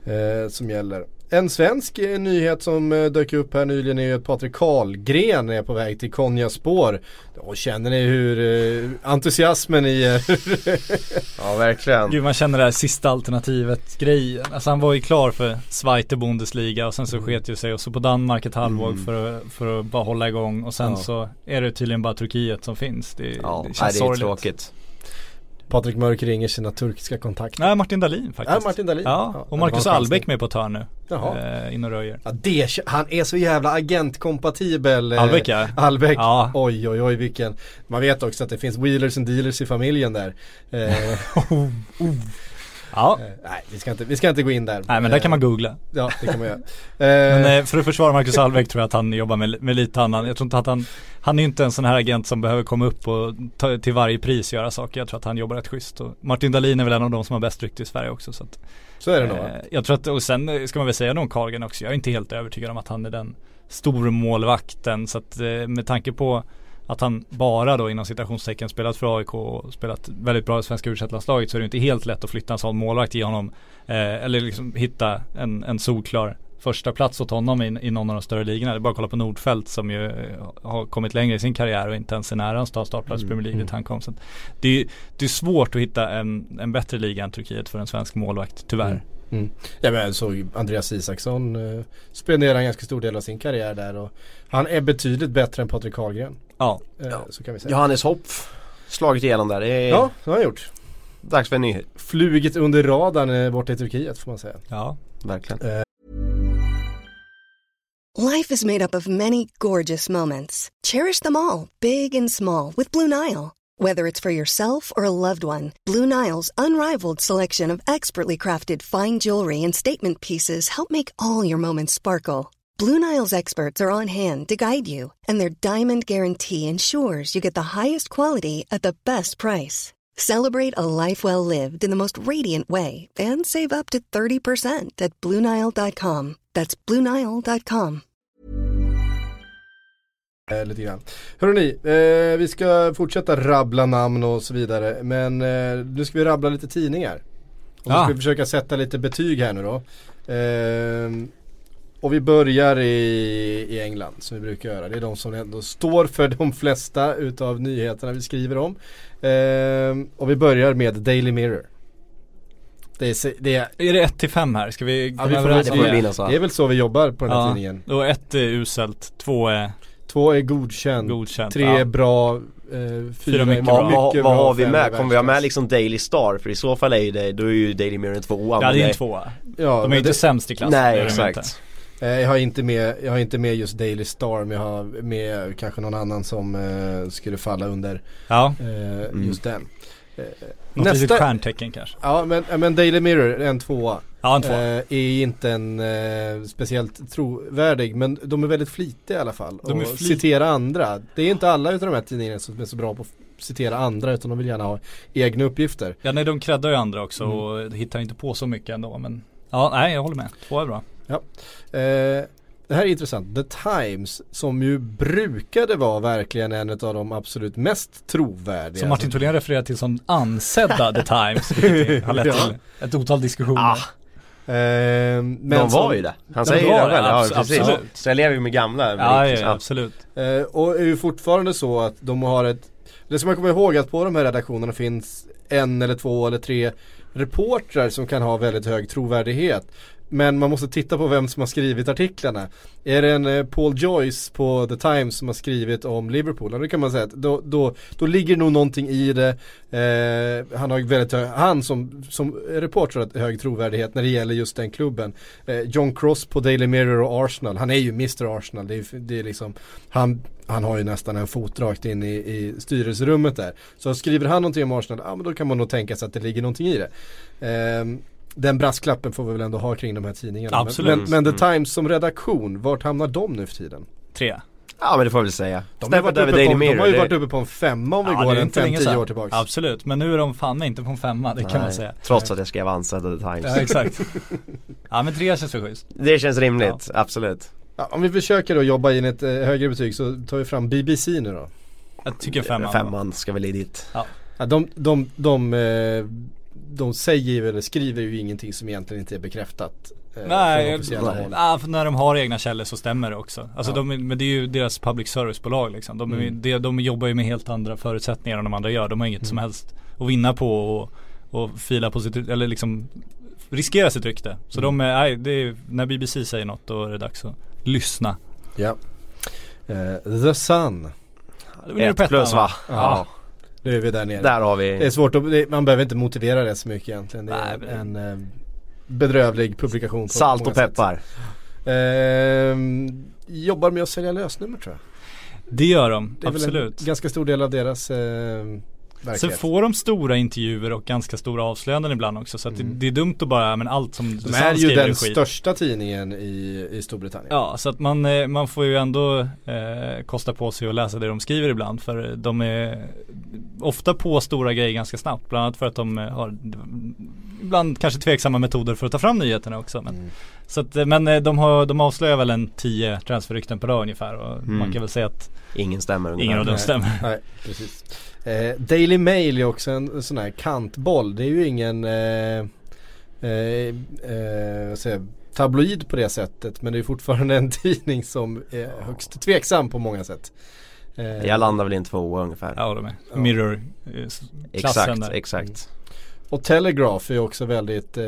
S1: eh, som gäller. En svensk eh, nyhet som eh, dök upp här nyligen är ju att Patrik Karlgren är på väg till Konya spår. Och känner ni hur eh, entusiasmen i er?
S2: Ja verkligen.
S3: Gud man känner det här sista alternativet grejen. Alltså han var ju klar för Zweite Bundesliga och sen så sket ju sig och så på Danmark ett halvår
S2: Mm.
S3: för, att, för att bara hålla igång och sen
S1: Ja.
S3: så är det tydligen bara Turkiet som finns. Det,
S2: Ja,
S3: det
S2: nej,
S3: känns
S2: det är
S3: sorgligt.
S2: tråkigt.
S1: Patrik Mörk ringer sina turkiska kontakter.
S3: Nej Martin Dahlin faktiskt.
S1: Ja, Martin Dahlin.
S3: Ja,
S1: Ja,
S3: och Marcus Albeck med på ett hörn nu.
S1: Jaha.
S3: Eh, in och röjer.
S1: Ja, det, han är så jävla agentkompatibel eh,
S3: Albeck, ja.
S1: Albeck.
S3: Ja.
S1: Oj oj oj vilken. Man vet också att det finns wheelers and dealers i familjen där. Eh,
S3: Ja,
S1: eh, nej vi ska, inte, vi ska inte gå in där.
S3: nej men där kan man googla.
S1: Ja det kan man göra.
S3: Men
S1: Eh,
S3: eh, för att försvara Marcus Albeck tror jag att han jobbar med, med lite annan. Jag tror inte att han, han är inte en sån här agent som behöver komma upp och ta, till varje pris göra saker. Jag tror att han jobbar rätt schysst. Och Martin Dahlin är väl en av de som har bäst rykte i Sverige också. Så att,
S1: så är det nog.
S3: eh, jag tror att, och sen eh, ska man väl säga någon Carlgren också. Jag är inte helt övertygad om att han är den stormålvakten. Så att eh, med tanke på att han bara då inom citationstecken spelat för AIK och spelat väldigt bra i svenska u så är det inte helt lätt att flytta en sån målvakt i honom. Eh, eller liksom hitta en, en solklar första plats åt honom i, i någon av de större ligorna. Det är bara att kolla på Nordfeldt som ju eh, har kommit längre i sin karriär och inte ens är nära ta startplats i Premier League kom. Så att det, är, det är svårt att hitta en, en bättre liga än Turkiet för en svensk målvakt, tyvärr.
S1: Mm. Mm. Ja men så Andreas Isaksson eh, spenderar en ganska stor del av sin karriär där och han är betydligt bättre än Patrik Karlgren.
S3: Ja,
S1: Eh,
S2: Ja.
S1: Så kan vi säga.
S2: Johannes Hopp slagit igenom där. Det är
S1: Ja, det har han gjort.
S2: dags för en ny.
S1: Flugit under radarn eh, borta i Turkiet får man säga.
S3: ja.
S2: Verkligen.
S4: Life is made up of many gorgeous moments. Cherish them all, big and small, with Blue Nile. Whether it's for yourself or a loved one, Blue Nile's unrivaled selection of expertly crafted fine jewelry and statement pieces help make all your moments sparkle. Blue Nile's experts are on hand to guide you, and their diamond guarantee ensures you get the highest quality at the best price. Celebrate a life well lived in the most radiant way and save up to 30% at BlueNile.com. That's BlueNile.com.
S1: Eh, lite grann. Hörrni, eh, vi ska fortsätta rabbla namn och så vidare. Men eh, nu ska vi rabbla lite tidningar. Och
S3: Ja.
S1: ska vi försöka sätta lite betyg här nu då. Eh, och vi börjar i, i England som vi brukar göra. Det är de som ändå står för de flesta utav nyheterna vi skriver om. Eh, och vi börjar med Daily Mirror. Det är, det är,
S3: Är det 1 till 5 här? Ska vi
S1: ja, vi får,
S2: det
S3: det?
S2: bli något så.
S1: det är väl så vi jobbar på den här
S3: Ja,
S1: tidningen.
S3: då ett är uselt, två är
S1: Två är godkänd,
S3: godkänt.
S1: tre
S3: ja.
S1: är bra, eh, fyra,
S3: mycket
S1: bra.
S2: Vad,
S1: mycket
S2: vad
S1: bra,
S2: har vi med? Kommer vi ha med liksom Daily Star? För i så fall är ju det, då är ju Daily Mirror en tvåa.
S3: Ja det är en
S2: det-
S3: tvåa.
S1: Ja,
S3: De är ju inte sämst i klassen.
S2: Nej exakt.
S1: Eh, Jag har inte med, jag har inte med just Daily Star men jag har med kanske någon annan som eh, skulle falla under
S3: Ja,
S1: eh, just den. Eh,
S3: något litet
S1: nästa,
S3: stjärntecken kanske.
S1: ja men, men Daily Mirror, en tvåa.
S3: Ja en tvåa.
S1: Eh, är inte en eh, speciellt trovärdig men de är väldigt flitiga i alla fall.
S3: De är
S1: och citera andra. Det är inte alla utav de här tidningarna som är så bra på att citera andra utan de vill gärna ha egna uppgifter.
S3: Ja nej de creddar ju andra också
S1: Mm.
S3: och hittar inte på så mycket ändå men Ja nej jag håller med, två är bra.
S1: Eh, det här är intressant. The Times som ju brukade vara verkligen en av de absolut mest trovärdiga.
S3: Som Martin Tholén refererar till som ansedda The Times, vilket har lett
S1: Ja.
S3: till ett otal diskussioner.
S2: Ah,
S1: Eh, men
S2: de var
S1: som,
S2: ju det. Han
S3: De
S2: säger ju det
S3: det,
S2: väl? Ja
S3: abs-
S2: precis.
S3: absolut.
S2: Så jag lever ju med gamla.
S3: Ja, ja,
S2: Ja.
S3: ja absolut.
S1: Eh, och är ju fortfarande så att de har ett Det ska man komma ihåg att på de här redaktionerna finns en eller två eller tre reportrar som kan ha väldigt hög trovärdighet. Men man måste titta på vem som har skrivit artiklarna. Är det en eh, Paul Joyce på The Times som har skrivit om Liverpool? Ja, då kan man säga att då, då, då ligger nog någonting i det. Eh, han har väldigt hög, han som, som reporter har hög trovärdighet när det gäller just den klubben. Eh, John Cross på Daily Mirror och Arsenal, han är ju Mr Arsenal. Det är, det är liksom, han, han har ju nästan en fot rakt in i, i styrelserummet där. Så skriver han någonting om Arsenal, ja men då kan man nog tänka sig att det ligger någonting i det. Eh, den brasklappen får vi väl ändå ha kring de här tidningarna.
S3: Absolut.
S1: Men, men, men The Times som redaktion, vart hamnar de nu för tiden?
S3: Tre.
S2: Ja men det får jag väl säga.
S1: De har, ju varit uppe på, de
S2: Mirror.
S1: har ju
S2: det-
S1: varit uppe på en femma om vi
S3: Ja,
S1: går en 5-10
S3: sedan.
S1: år tillbaks.
S3: Absolut, men nu är de fan inte på en femma, det kan man
S2: Nej,
S3: säga.
S2: Trots att jag skrev ansedda The Times.
S3: Ja exakt. ja men tre känns väl schysst.
S2: Det känns rimligt, absolut.
S1: Ja, om vi försöker då jobba in ett eh, högre betyg så tar vi fram BBC nu då.
S3: Jag tycker femma.
S2: Femman ska väl i dit.
S1: Ja, de, de, de, eh, de säger ju eller skriver ju ingenting som egentligen inte är bekräftat. eh,
S3: Nej,
S2: nej.
S3: för när de har egna källor så stämmer det också. Alltså
S1: Ja.
S3: de, men det är ju deras public service-bolag liksom. De,
S1: Mm.
S3: de, de jobbar ju med helt andra förutsättningar än de andra gör. De har inget som helst att vinna på och, och fila på sitt, eller liksom riskera sitt rykte. Så de är, nej, det är, när BBC säger något då är det dags att lyssna.
S1: Ja. Eh, The Sun,
S3: Det blir
S2: Ett plus va?
S1: Ja.
S2: Ja.
S1: Nu är vi där nere.
S2: Där har
S1: Det är
S2: vi
S1: svårt att, det, man behöver inte motivera det så mycket egentligen. Det är
S3: Nej,
S1: en eh, bedrövlig publikation. på
S2: salt och peppar.
S1: Ehm, jobbar med att sälja lösnummer tror jag.
S3: Det gör de,
S1: Det är väl
S3: absolut.
S1: en ganska stor del av deras eh,
S3: Sen
S1: verklighet.
S3: får de stora intervjuer och ganska stora avslöjanden ibland också. Så att
S1: Mm.
S3: det, det är dumt att bara, men allt som
S1: De är ju den
S3: är skit.
S1: största tidningen i, i Storbritannien.
S3: Ja, så att man, eh, man får ju ändå eh, kosta på sig att läsa det de skriver ibland för de är ofta på stora grejer ganska snabbt. Bland annat för att de eh, har ibland kanske tveksamma metoder för att ta fram nyheterna också. Men,
S1: Mm.
S3: så att, eh, men de, har, de avslöjar väl en tio transferrykten per dag ungefär och
S2: Mm.
S3: man kan väl säga att
S2: Ingen stämmer ungefär.
S3: ingen av dem stämmer.
S1: Nej, precis. Eh, Daily Mail är också en, en sån här kantboll. Det är ju ingen eh, eh, eh, tabloid på det sättet. Men det är fortfarande en tidning som är högst tveksam på många sätt. Eh,
S2: Jag landar väl i en tvåa ungefär.
S3: Ja, de är.
S1: Ja.
S3: Mirror eh,
S2: exakt,
S3: där.
S2: exakt.
S1: Och Telegraph är också väldigt eh,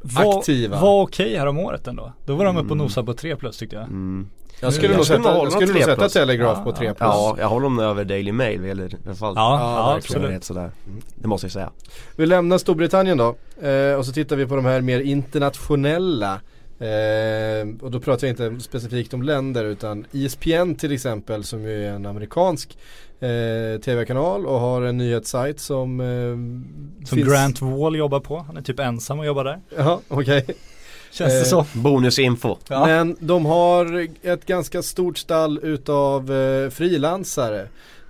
S3: Var,
S1: aktiva.
S3: var okej här om året ändå. Då var de uppe och
S2: Mm.
S3: nosade på 3 plus tyckte jag.
S2: Mm.
S1: Jag skulle nog sätta, jag skulle nog
S2: tre
S1: sätta. Telegraph
S3: Ja,
S1: på 3
S3: ja.
S1: plus.
S2: Ja, jag håller dem över Daily Mail eller i alla fall.
S3: Ja, absolut.
S2: Sådär. Det måste jag säga.
S1: Vi lämnar Storbritannien då eh, och så tittar vi på de här mer internationella eh, och då pratar jag inte specifikt om länder utan ESPN till exempel som ju är en amerikansk eh, tv-kanal och har en nyhetssajt som eh,
S3: Som Grant Wall jobbar på. Han är typ ensam och jobbar där.
S1: Ja, okej.
S3: Känns det
S1: Eh,
S3: så?
S2: Bonusinfo.
S3: Ja.
S1: Men de har ett ganska stort stall utav eh, frilansare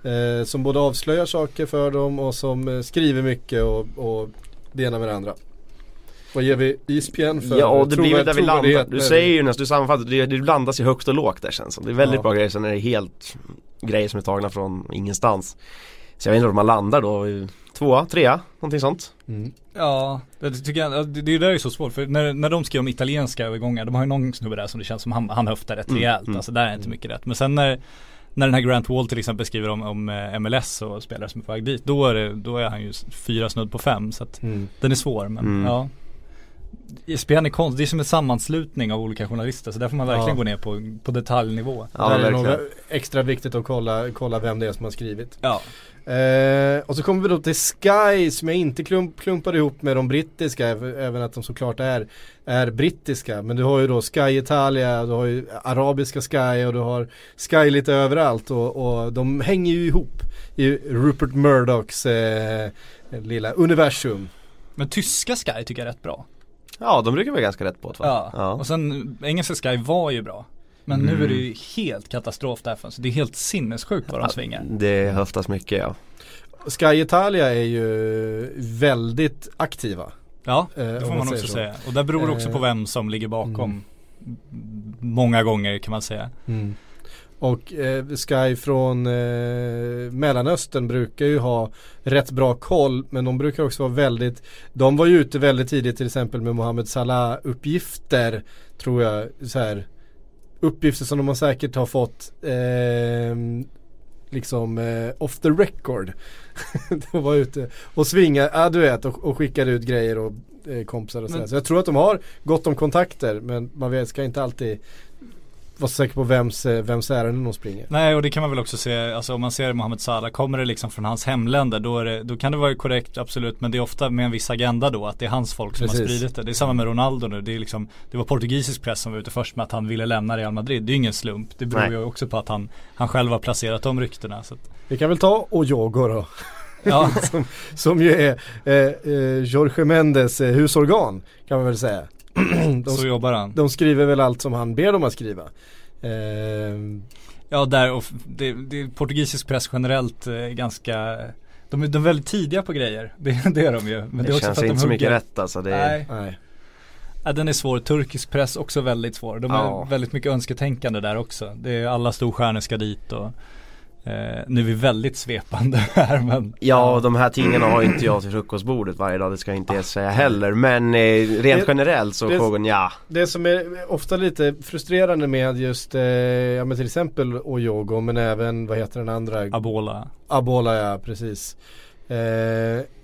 S1: eh, som både avslöjar saker för dem och som eh, skriver mycket och, och det ena med det andra. Vad ger vi ESPN för
S2: Ja och det blir väl där vi landar. Du säger ju nästan, du sammanfattar, det, det blandas i högt och lågt där känns det som. Det är väldigt
S1: Ja.
S2: bra grejer, sen är det helt grejer som är tagna från ingenstans. Så jag vet inte var man landar då, i tvåa, trea, någonting sånt.
S1: Mm.
S3: Ja, det tycker jag, det, det där är så svårt för när, när de skriver om italienska övergångar, de har ju någon snubbe där som det känns som han, han höftar rätt
S2: Mm,
S3: rejält.
S2: mm.
S3: Alltså där är inte mycket rätt. Men sen när, när den här Grant Wall till exempel skriver om, om eh, MLS och spelare som är på väg dit, då är, det, då är han ju fyra snudd på fem. Så att
S1: Mm.
S3: den är svår men
S2: Mm.
S3: ja. ESPN är konst, det är som en sammanslutning av olika journalister så där får man verkligen
S1: Ja.
S3: gå ner på, på detaljnivå.
S2: Ja,
S1: Där är det nog
S2: verkligen.
S1: extra viktigt att kolla, kolla vem det är som har skrivit.
S3: Ja.
S1: Eh, och så kommer vi då till Sky som jag inte klump, klumpar ihop med de brittiska, äv- även att de såklart är, är brittiska. Men du har ju då Sky Italia, du har ju arabiska Sky och du har Sky lite överallt och, och de hänger ju ihop i Rupert Murdochs eh, lilla universum.
S3: Men tyska Sky tycker jag är rätt bra.
S2: Ja de brukar vara ganska rätt på det?
S3: Ja.
S2: ja.
S3: och sen engelska Sky var ju bra. Men nu
S2: Mm.
S3: är det ju helt katastrof därför. Så det är helt sinnessjukt vad de svingar.
S2: Det höftas mycket ja.
S1: Sky Italia är ju väldigt aktiva.
S3: Ja,
S1: Eh,
S3: det
S1: om
S3: får
S1: man
S3: också
S1: så.
S3: säga. Och där beror det också på
S1: Eh,
S3: vem som ligger bakom.
S1: mm.
S3: Många gånger kan man säga.
S1: Och eh, Sky från eh, Mellanöstern brukar ju ha rätt bra koll men de brukar också vara väldigt De var ju ute väldigt tidigt till exempel med Mohammed Salah uppgifter tror jag så här Uppgifter som de har säkert har fått eh, liksom eh, off the record De var ute och svingade, ja du vet och, och skickade ut grejer och eh, kompisar och sådär. Så jag tror att de har gott om kontakter men man vet, ska inte alltid vara säker på vems, eh, vems ärenden de springer.
S3: Nej och det kan man väl också se, alltså om man ser Mohamed Salah, kommer det liksom från hans hemländer då, är det, då kan det vara korrekt absolut men det är ofta med en viss agenda då att det är hans folk som har
S1: Precis.
S3: spridit det. Det är samma med Ronaldo nu, det är liksom Det var portugisisk press som var ute först med att han ville lämna Real Madrid. Det är ju ingen slump. Det beror
S2: Nej.
S3: ju också på att han, han själv har placerat de ryktena. Så att,
S1: Vi kan väl ta Ojogo då.
S3: ja,
S1: som, som ju är eh, eh, Jorge Mendes eh, husorgan kan man väl säga. de,
S3: så jobbar han.
S1: de skriver väl allt som han ber dem att skriva. Eh,
S3: Ja där och det, det är portugisisk press generellt eh, ganska de är, de är väldigt tidiga på grejer. Det, det är de ju. Men
S2: Det,
S3: det,
S2: känns inte
S3: de
S2: så mycket rätt alltså. Det är,
S3: Nej.
S1: nej.
S3: Ja, den är svår. Turkisk press också väldigt svår. De
S2: Ja.
S3: är väldigt mycket önsketänkande där också. Det är alla storstjärnor ska dit och Eh, nu är vi väldigt svepande här men
S2: Ja, de här tidningarna har inte jag till frukostbordet varje dag, det ska jag inte säga heller. Men eh, rent
S1: Det-
S2: generellt så
S1: det-
S2: frågan ja.
S1: Det som är ofta lite frustrerande med just, eh, ja men till exempel Ojogo men även, vad heter den andra?
S3: Abola
S1: Abola ja, precis.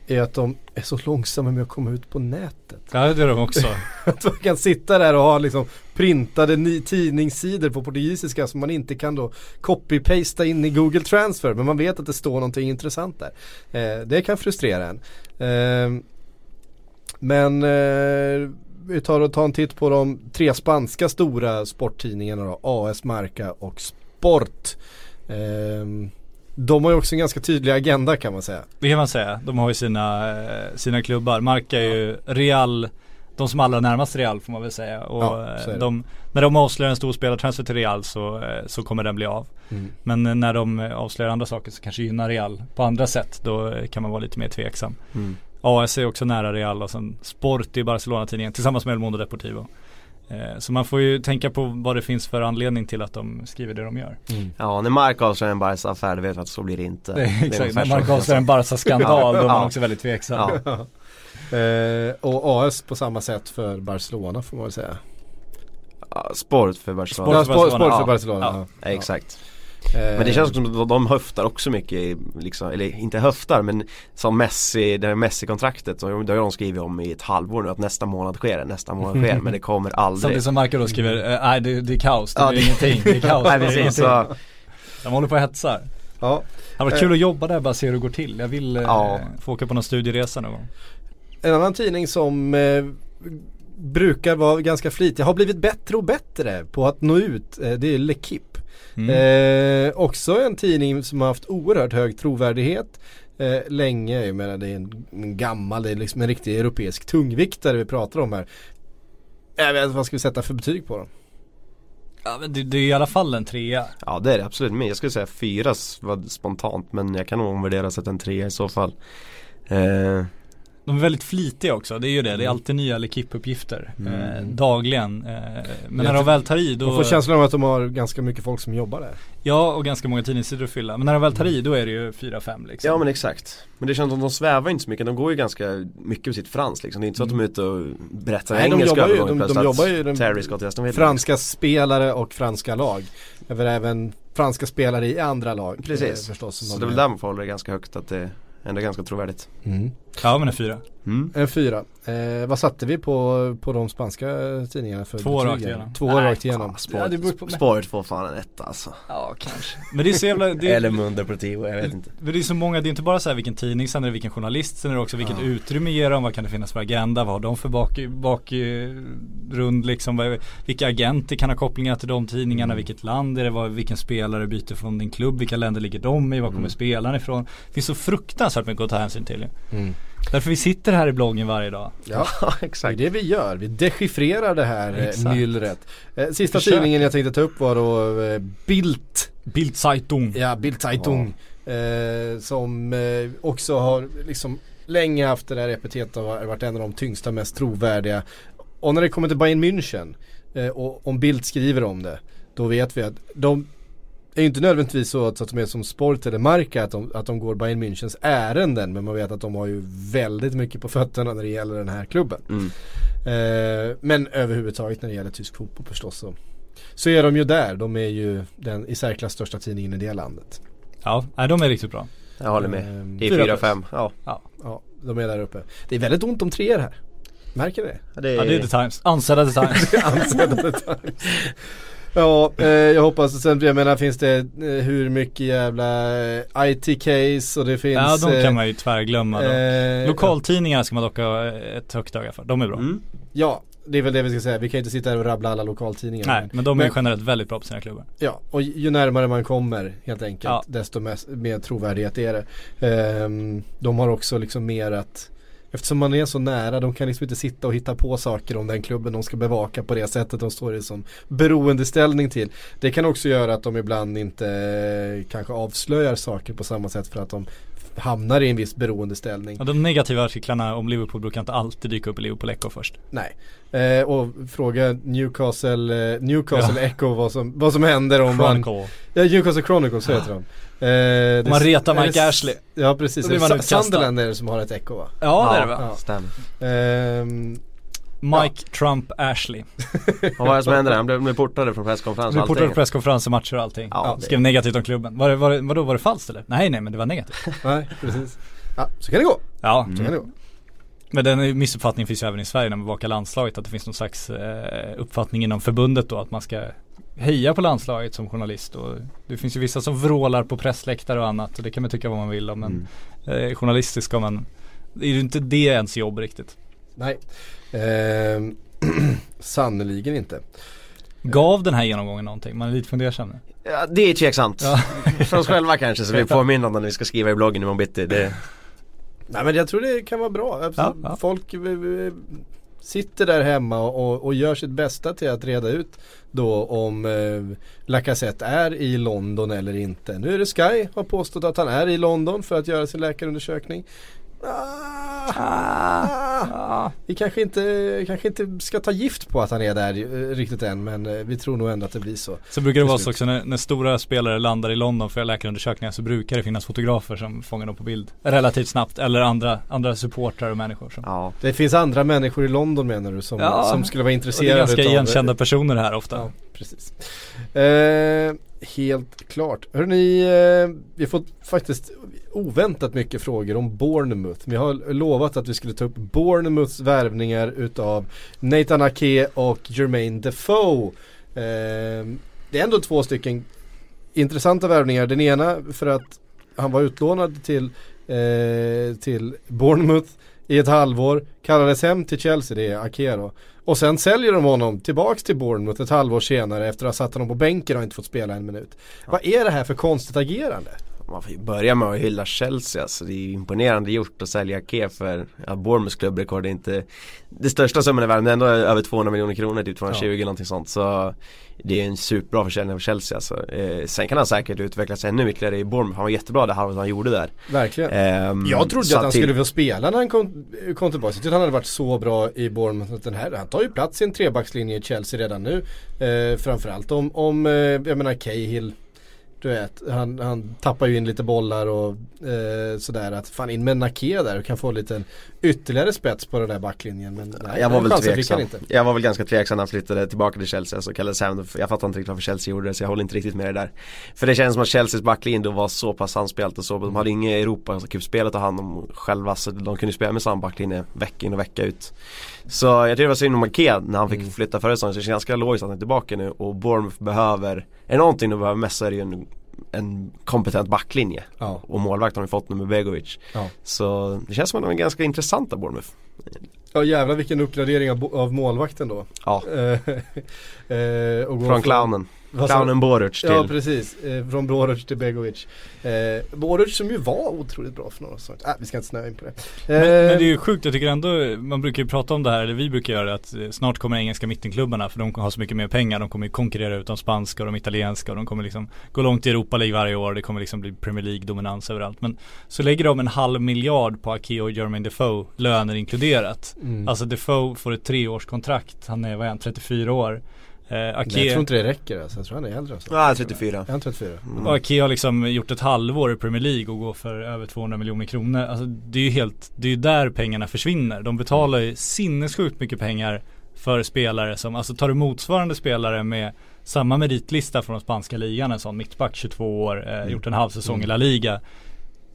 S1: Är att de är så långsamma med att komma ut på nätet.
S3: Ja det är de också
S1: Att man kan sitta där och ha liksom printade tidningssidor på portugisiska som man inte kan då copy-pasta in i Google Transfer. Men man vet att det står någonting intressant där. Eh, det kan frustrera en. Eh, men eh, vi tar och tar en titt på de tre spanska stora sporttidningarna då. AS, Marca och Sport. Eh, de har ju också en ganska tydlig agenda kan man säga.
S3: Det kan man säga. De har ju sina, eh, sina klubbar. Marca är ju Real de som allra närmast Real får man väl säga. Och
S1: Ja, är
S3: eh, de, när de avslöjar en stor spelartransfer till Real så, eh, så kommer den bli av.
S1: Mm.
S3: Men när de avslöjar andra saker som kanske gynnar Real på andra sätt då kan man vara lite mer tveksam.
S2: Mm.
S3: AS är också nära Real och sen Sport i Barcelona-tidningen tillsammans med El Mundo Deportivo. Eh, Så man får ju tänka på vad det finns för anledning till att de skriver det de gör.
S2: Ja, när Mark avslöjar en Barca-affär, det vet vi att så blir det inte.
S3: Det är exakt, när man avslöjar en Barca-skandal då är man
S2: Ja.
S3: också väldigt tveksam.
S2: Ja.
S1: Eh, och AS på samma sätt för Barcelona får man väl säga.
S2: Ja, Sport för Barcelona.
S3: Sport
S1: Ja,
S3: för
S1: sport,
S3: Barcelona.
S1: sport för
S2: Ja.
S1: Barcelona.
S3: Ja.
S1: Ja.
S2: Ja, exakt.
S1: Eh,
S2: Men det känns som att de höftar också mycket liksom, eller inte höftar men som Messi, det här Messi-kontraktet, så det har de skrivit om i ett halvår nu att nästa månad sker det, nästa månad sker men det kommer aldrig.
S3: Samtidigt som Marca då skriver, eh, nej det, det är kaos, det
S2: Ja,
S3: blir
S2: det-
S3: ingenting, det är kaos,
S2: Nej
S3: det är
S2: precis, så,
S3: De håller på och hetsar.
S1: Ja.
S3: Det var kul att jobba där bara se hur det går till. Jag vill eh,
S2: Ja.
S3: få åka på någon studieresa någon gång.
S1: En annan tidning som eh, brukar vara ganska flitig, har blivit bättre och bättre på att nå ut, eh, det är L'Equipe.
S3: Mm.
S1: Eh, också en tidning som har haft oerhört hög trovärdighet eh, länge. Jag menar det är en, en gammal, det är liksom en riktig europeisk tungviktare vi pratar om här. Jag vet inte vad ska vi sätta för betyg på dem?
S3: Ja, men det, det är i alla fall en trea.
S2: ja det är det absolut, men jag skulle säga fyra var spontant men jag kan nog omvärdera så att en trea i så fall. Eh,
S3: De är väldigt flitiga också, det är ju det. Det är alltid nya L'Equipe-uppgifter. Eh, dagligen. Eh, men när de väl tar i då
S1: Man får känslan av att de har ganska mycket folk som jobbar där.
S3: Ja och ganska många tidningssidor att fylla. Men när de väl tar i då är det ju 4-5 liksom.
S2: ja men exakt. Men det känns som att de svävar inte så mycket, de går ju ganska mycket med sitt frans liksom. Det är inte så att de är ute och berättar
S1: Nej, de
S2: engelska
S1: jobbar ju-
S2: övergången
S1: de- de
S2: plötsligt
S1: jobbar ju- de-
S2: Terry Aston Villa.
S1: Franska spelare och franska lag. Över även franska spelare i andra lag. eh,
S2: Precis.
S1: förstås, som
S2: Så
S1: de
S2: det är väl
S1: är.
S2: där man får hålla det ganska högt att det ändå är ganska trovärdigt.
S1: Mm.
S3: Ja men en fyra.
S2: Mm.
S1: En fyra. Eh, vad satte vi på, på de spanska tidningarna för
S3: Två rakt igenom.
S1: Två
S3: Nej,
S1: rakt igenom.
S2: Ja, spåret,
S3: Ja,
S2: får fan en etta alltså.
S3: Ja kanske. Men det är så jävla, det,
S2: Eller Mundo Deportivo, jag vet inte.
S3: Men det är så många, det är inte bara så här vilken tidning, sen är det vilken journalist, sen är det också vilket utrymme ger de, vad kan det finnas för agenda, vad har de för bak, bakgrund liksom, vad, vilka agenter kan ha kopplingar till de tidningarna, vilket land är det, vad, vilken spelare byter från din klubb, vilka länder ligger de i, var kommer spelarna ifrån. Det finns så fruktansvärt mycket att ta hänsyn till ju.
S1: Mm.
S3: Därför vi sitter här i bloggen varje dag.
S1: Ja,
S2: Ja
S1: det är
S2: exakt.
S1: det vi gör. Vi dechiffrerar det här eh,
S3: Exakt.
S1: myllret. Eh, sista
S3: Försök.
S1: tidningen jag tänkte ta upp var då eh, Bild.
S3: Bildzeitung.
S1: Ja, Bildzeitung. Eh, som eh, också har liksom länge haft det där epitetet och varit en av de tyngsta, mest trovärdiga. Och när det kommer till Bayern München eh, och om Bildt skriver om det, då vet vi att de är ju inte nödvändigtvis så att, så att de är som Sport eller Marca att de, att de går Bayern Münchens ärenden men man vet att de har ju väldigt mycket på fötterna när det gäller den här klubben.
S2: Mm.
S1: Eh, men överhuvudtaget när det gäller tysk fotboll förstås så, så är de ju där. De är ju den i särklass största tidningen i det landet.
S3: Ja, de är riktigt bra.
S2: Jag håller med.
S1: Ehm,
S2: Det är
S1: fyra
S2: 4-5, ja.
S1: Ja, de är där uppe. Det är väldigt ont om treor här. Märker ni det?
S2: Ja, det
S3: Ja det är The Times, ansedda The Times.
S1: Ansedda The Times. Ja, eh, jag hoppas. Sen jag menar finns det eh, hur mycket jävla eh, IT-case och det finns
S3: ja de
S1: eh,
S3: kan man ju tvärglömma då.
S1: eh,
S3: Lokaltidningar ska man dock ha ett högt öga för, de är bra.
S2: Mm.
S1: Ja, det är väl det vi ska säga. Vi kan ju inte sitta här och rabbla alla lokaltidningar.
S3: Nej, men de är
S1: Men-
S3: generellt väldigt bra på sina klubbar.
S1: Ja, och ju närmare man kommer helt enkelt
S3: Ja.
S1: desto mest, mer trovärdighet är det. Ehm, de har också liksom mer att Eftersom man är så nära, de kan liksom inte sitta och hitta på saker om den klubben de ska bevaka på det sättet de står i som beroendeställning till. Det kan också göra att de ibland inte eh, kanske avslöjar saker på samma sätt för att de hamnar i en viss beroendeställning.
S3: Ja, de negativa artiklarna om Liverpool brukar inte alltid dyka upp i Liverpool Echo först.
S1: Nej. Eh, och fråga Newcastle, eh, Newcastle Echo vad som, vad som händer om man
S3: Chronicle.
S1: Ja, Newcastle Chronicles så heter de. Det-
S3: man retar
S1: är
S3: Mike Ashley.
S1: Ja precis, Är det
S3: utkastad.
S1: Sunderland är det som har ett echo va?
S3: Ja, det är det va?
S1: Ja.
S2: Stämmer.
S1: Ehm,
S3: Mike Trump Ashley.
S2: Vad var det som hände där? Han blev, blev portade från presskonferens och allting.
S3: på presskonferenser, matcher och allting.
S2: Ja,
S3: Skrev negativt om klubben. Var det, var det, vadå, var det falskt eller? Nej nej men det var negativt.
S1: nej precis. Ja, så kan det gå.
S3: Ja,
S1: Så kan det gå.
S3: men den missuppfattningen finns ju även i Sverige när man bevakar landslaget. Att det finns någon slags eh, uppfattning inom förbundet då att man ska heja på landslaget som journalist. Och det finns ju vissa som vrålar på pressläktare och annat. Och det kan man tycka vad man vill om. Men eh, journalistiskt ska man, det är ju inte det ens jobb riktigt.
S1: Nej. Ehm, Sannerligen inte.
S3: Gav den här genomgången någonting? Man är lite fundersam nu.
S2: Ja, det är tveksamt.
S3: Ja.
S2: För oss själva kanske så vi påminner om när vi ska skriva i bloggen imorgon bitti. Det,
S1: Nej men jag tror det kan vara bra.
S3: Ja, ja.
S1: Folk eh, eh, sitter där hemma och, och gör sitt bästa till att reda ut då om eh, Lacazette är i London eller inte. Nu är det Sky har påstått att han är i London för att göra sin läkarundersökning. Ah, ah, vi kanske inte, kanske inte ska ta gift på att han är där eh, riktigt än men eh, vi tror nog ändå att det blir så.
S3: Så brukar det vara så också när, när stora spelare landar i London för läkarundersökningar så brukar det finnas fotografer som fångar dem på bild relativt snabbt. Eller andra, andra supportrar och människor som
S2: ja.
S1: Det finns andra människor i London menar du som,
S3: Ja,
S1: som skulle vara
S3: Och det är
S1: intresserade
S3: ganska igenkända personer här ofta.
S1: Ja, precis. Eh, helt klart. Hörrni, eh, vi har fått faktiskt oväntat mycket frågor om Bournemouth. Vi har lovat att vi skulle ta upp Bournemouths värvningar utav Nathan Ake och Jermaine Defoe. Eh, det är ändå två stycken intressanta värvningar. Den ena för att han var utlånad till, eh, till Bournemouth i ett halvår, kallades hem till Chelsea, det är Ake då. Och sen säljer de honom tillbaks till Bournemouth ett halvår senare efter att ha satt honom på bänken och inte fått spela en minut. Vad är det här för konstigt agerande?
S2: Man får ju börja med att hylla Chelsea alltså. Det är ju imponerande gjort att sälja Ake för ja, Bournemouths klubbrekord är inte Det största summan i världen, är ändå över 200 miljoner kronor, typ 220 eller någonting sånt så Det är en superbra försäljning av Chelsea alltså. eh, Sen kan han säkert utvecklas ännu ytterligare i Bournemouth, han var jättebra det halvåret han gjorde där
S1: Verkligen.
S2: Ehm,
S1: Jag trodde att han
S2: till-
S1: skulle få spela när han kom, kom tillbaka. Jag tyckte han hade varit så bra i Bournemouth. Att den här, han tar ju plats i en trebackslinje i Chelsea redan nu. Eh, framförallt om, om eh, jag menar Cahill. Du vet, han, han tappar ju in lite bollar och eh, sådär. Att fan in med Nake där och kan få lite ytterligare spets på den där backlinjen. Men nej,
S2: jag var väl tveksam.
S1: inte.
S2: Jag var väl ganska tveksam när han flyttade tillbaka till Chelsea, alltså kallades hem. Jag fattar inte riktigt varför Chelsea gjorde det så jag håller inte riktigt med det där. För det känns som att Chelseas backlinje då var så pass samspelt och så, de hade inget Europa, alltså cupspel att ta hand om själva så de kunde spela med samma backlinje vecka in och vecka ut. Så jag tycker det var synd om Marquez när han fick
S1: Mm.
S2: flytta förra säsongen så det känns ganska logiskt att han är tillbaka nu och Bournemouth behöver, är det någonting de behöver mest så är det ju en, en kompetent backlinje.
S1: Ja,
S2: Och målvakt har de fått nu med Begovic.
S1: ja.
S2: Så det känns som att de är ganska intressanta Bournemouth.
S1: ja jävlar vilken uppgradering av, av målvakten då.
S2: Ja,
S1: Eh, eh, och gå
S2: från clownen. Clownen Boruc till
S1: Ja precis, eh, från Borovic till Begovic. Eh, Borovic som ju var otroligt bra för några säsonger. Äh, vi ska inte snöa in på det.
S3: Men,
S1: Eh,
S3: men det är ju sjukt, jag tycker ändå, man brukar ju prata om det här, eller vi brukar göra det, att eh, snart kommer engelska mittenklubbarna för de har så mycket mer pengar, de kommer ju konkurrera ut de spanska och de italienska och de kommer liksom gå långt i Europa League varje år, det kommer liksom bli Premier League dominans överallt. Men så lägger de en halv miljard på Ake och Jermaine Defoe, löner inkluderat.
S1: mm.
S3: Alltså Defoe får ett treårskontrakt, han är, vad är han, 34 år. Eh,
S1: Nej, jag
S3: Ake,
S1: tror inte det räcker alltså. Jag tror han är äldre. Alltså.
S2: Ja, 34.
S1: Är han 34? Mm.
S3: och Ake har liksom gjort ett halvår i Premier League och går för över 200 miljoner kronor. Alltså det är ju helt, det är ju där pengarna försvinner. De betalar ju sinnessjukt mycket pengar för spelare som, alltså tar du motsvarande spelare med samma meritlista från den spanska ligan, en sån mittback 22 år, eh, gjort en halv säsong i La Liga.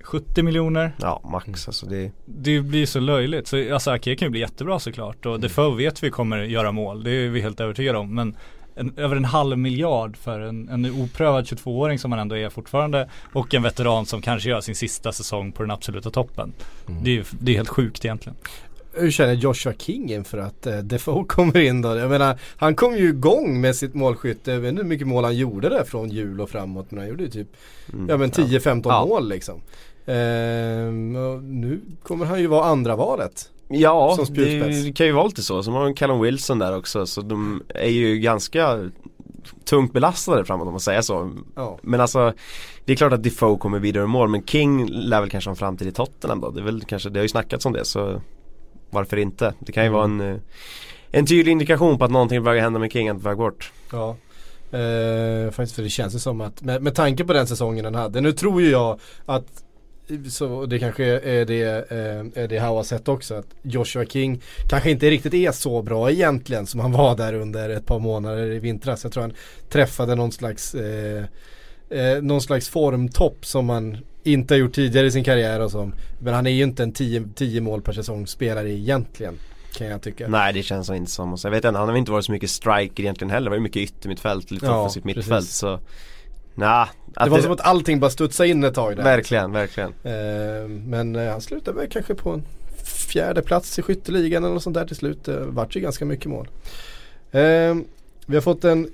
S3: 70 miljoner.
S2: Ja, max alltså det
S3: Det blir så löjligt. Så alltså Ake kan ju bli jättebra såklart och Defoe vet vi kommer göra mål. Det är vi helt övertygade om. Men en, över en halv miljard för en, en oprövad 22-åring som han ändå är fortfarande och en veteran som kanske gör sin sista säsong på den absoluta toppen. Det, är, det är helt sjukt egentligen.
S1: Hur känner Joshua King inför att eh, Defoe kommer in då? Jag menar, han kom ju igång med sitt målskytte. Jag vet inte hur mycket mål han gjorde där från jul och framåt. Men han gjorde ju typ
S2: mm.
S1: ja, men 10-15
S2: Ja.
S1: mål liksom. Ehm, nu kommer han ju vara andra valet.
S2: Ja, det kan ju vara lite så. Så har man Callum Wilson där också så de är ju ganska tungt belastade framåt om man säger så.
S1: Ja.
S2: Men alltså Det är klart att Defoe kommer vidare i mål men King lär väl kanske ha en framtid i Tottenham då. Det är väl kanske, det har ju snackats om det så Varför inte? Det kan ju vara en eh, En tydlig indikation på att någonting börjar hända med King, att på väg bort.
S1: Ja. Eh, faktiskt för det känns ju som att med, med tanke på den säsongen han hade. Nu tror ju jag att så det kanske är det, eh, är det Howe har sett också. Att Joshua King kanske inte riktigt är så bra egentligen som han var där under ett par månader i vintras. Jag tror han träffade någon slags eh, eh, någon slags formtopp som han inte har gjort tidigare i sin karriär och som, men han är ju inte en 10 mål per säsong spelare egentligen. Kan jag tycka.
S2: Nej det känns inte som. Jag vet inte, han har inte varit så mycket striker egentligen heller. Det var ju mycket yttermittfält, lite
S1: Ja,
S2: offensivt mittfält. Så nah, att
S1: det var som att allting bara studsade in ett tag där.
S2: Verkligen, verkligen.
S1: Eh, men eh, han slutade väl kanske på en fjärde plats i skytteligan eller något sånt där till slut. Det vart ju ganska mycket mål. Eh, vi har fått en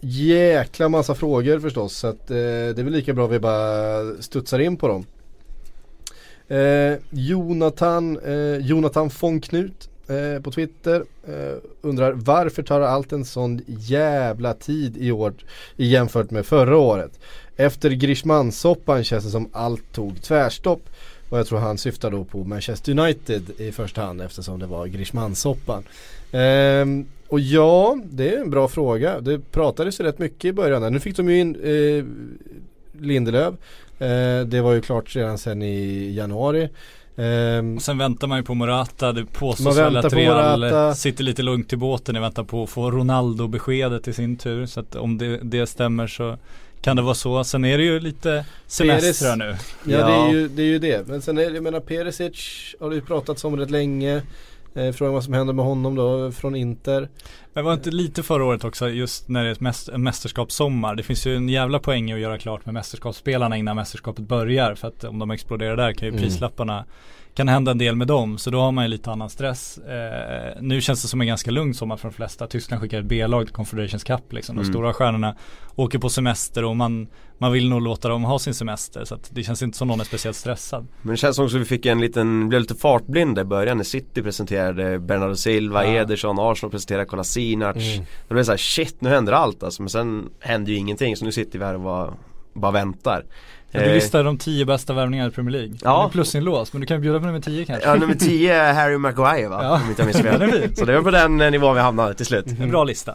S1: jäkla massa frågor förstås så att eh, det är väl lika bra vi bara studsar in på dem. Eh, Jonathan, eh, Jonathan von Knut eh, på Twitter eh, undrar varför tar allt en sån jävla tid i år jämfört med förra året? Efter Grishman-soppan känns det som allt tog tvärstopp. Och jag tror han syftar då på Manchester United i första hand eftersom det var Grishman-soppan. Ehm, och ja, det är en bra fråga. Det pratades ju rätt mycket i början. där. Nu fick de ju in eh, Lindelöf. Eh, det var ju klart redan sen i januari. Ehm,
S3: Och sen väntar man ju på Morata. Det påstås väl att
S1: på
S3: Real
S1: Morata.
S3: sitter lite lugnt i båten i väntan på att få Ronaldo-beskedet i sin tur. Så att om det, det stämmer så kan det vara så. Sen är det ju lite semestrar nu.
S1: Ja,
S2: Ja.
S1: Det, är ju, det är ju det. Men sen är det, jag menar Perisic har det ju pratats om rätt länge. Eh, frågan vad som händer med honom då från Inter.
S3: Men var inte lite förra året också just när det är ett mäst- en mästerskapssommar. Det finns ju en jävla poäng i att göra klart med mästerskapsspelarna innan mästerskapet börjar. För att om de exploderar där kan ju
S1: Mm.
S3: Kan hända en del med dem. Så då har man ju lite annan stress. Eh, nu känns det som en ganska lugn sommar för de flesta. Tyskland skickar ett B-lag till Confederations Cup liksom. De
S2: Mm.
S3: stora stjärnorna åker på semester och man, man vill nog låta dem ha sin semester. Så att det känns inte som någon är speciellt stressad.
S2: Men det känns också som vi fick en liten, blev lite fartblinda i början när City presenterade Bernardo Silva,
S3: Ja.
S2: Ederson, Arsenal presenterade Kolasinac.
S1: Mm.
S2: Det blev såhär shit nu händer allt alltså men sen hände ju ingenting så nu sitter vi här och bara, bara väntar.
S3: Ja, du
S2: Eh,
S3: listar de tio bästa värvningarna i Premier League.
S2: Ja.
S3: Det är Plusinlås, men du kan bjuda på nummer tio kanske.
S2: Ja nummer 10 är Harry Maguire va?
S3: Ja.
S2: Om inte jag minns
S3: Den är
S2: fel. Så det var på den eh, nivån vi hamnade till slut.
S3: En bra lista.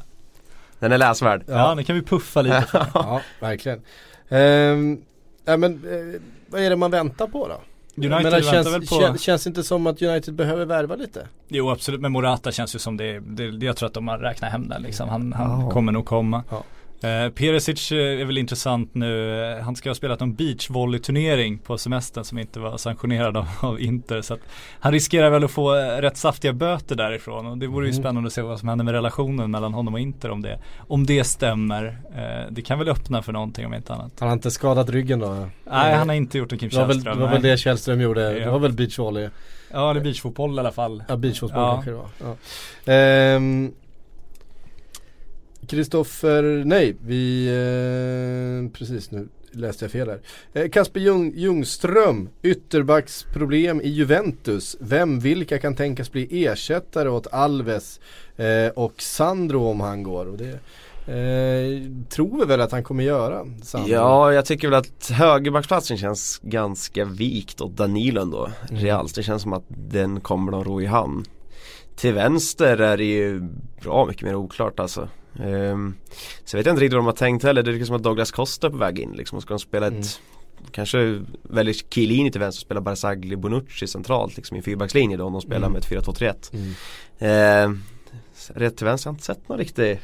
S2: Den är läsvärd.
S3: Ja, det kan vi puffa lite för.
S1: Ja, verkligen. Ehm, ja, men eh, vad är det man väntar på då?
S3: United
S1: menar,
S3: väntar
S1: känns,
S3: väl på
S1: kän- känns inte som att United behöver värva lite?
S3: Jo absolut, men Morata känns ju som det, det jag tror att de har räknat hem den liksom. Han, han
S1: Ja.
S3: kommer nog komma.
S1: Ja.
S3: Eh, Perisic eh, är väl intressant nu. Eh, Han ska ha spelat någon beachvolleyturnering på semestern som inte var sanktionerad av, av Inter. Så han riskerar väl att få eh, rätt saftiga böter därifrån. Och det vore ju
S1: Mm.
S3: spännande att se vad som händer med relationen mellan honom och Inter om det, om det stämmer. Eh, det kan väl öppna för någonting om inte annat.
S1: Han har inte skadat ryggen då?
S3: Nej, han har inte gjort en Kim
S1: det var väl, det
S3: Källström.
S1: var väl det Källström gjorde,
S3: Ja.
S1: det var väl beachvolley?
S3: Ja, eller beachfotboll i alla fall.
S1: Ja beachfotboll
S3: Ja.
S1: kanske det var. Ja. Ehm, Kristoffer, nej vi, eh, precis nu läste jag fel här. Eh, Kasper Ljung, Ljungström, ytterbacksproblem i Juventus. Vem, vilka kan tänkas bli ersättare åt Alves eh, och Sandro om han går? Och det eh, tror vi väl att han kommer göra. Sandro.
S2: Ja, jag tycker väl att högerbacksplatsen känns ganska vikt åt Danilo ändå.
S1: Mm.
S2: Realt, det känns som att den kommer de ro i hamn. Till vänster är det ju bra mycket mer oklart alltså. Um, så jag vet inte riktigt vad de har tänkt heller. Det är som att Douglas Costa är på väg in liksom. Och ska de spela ett
S1: Mm.
S2: Kanske väljer Chiellini till vänster och spelar Barzagli Bonucci centralt liksom i en fyrbackslinje då om de spelar
S1: Mm.
S2: med ett 4-2-3-1.
S1: Mm.
S2: Eh, rätt till vänster har jag inte sett någon riktig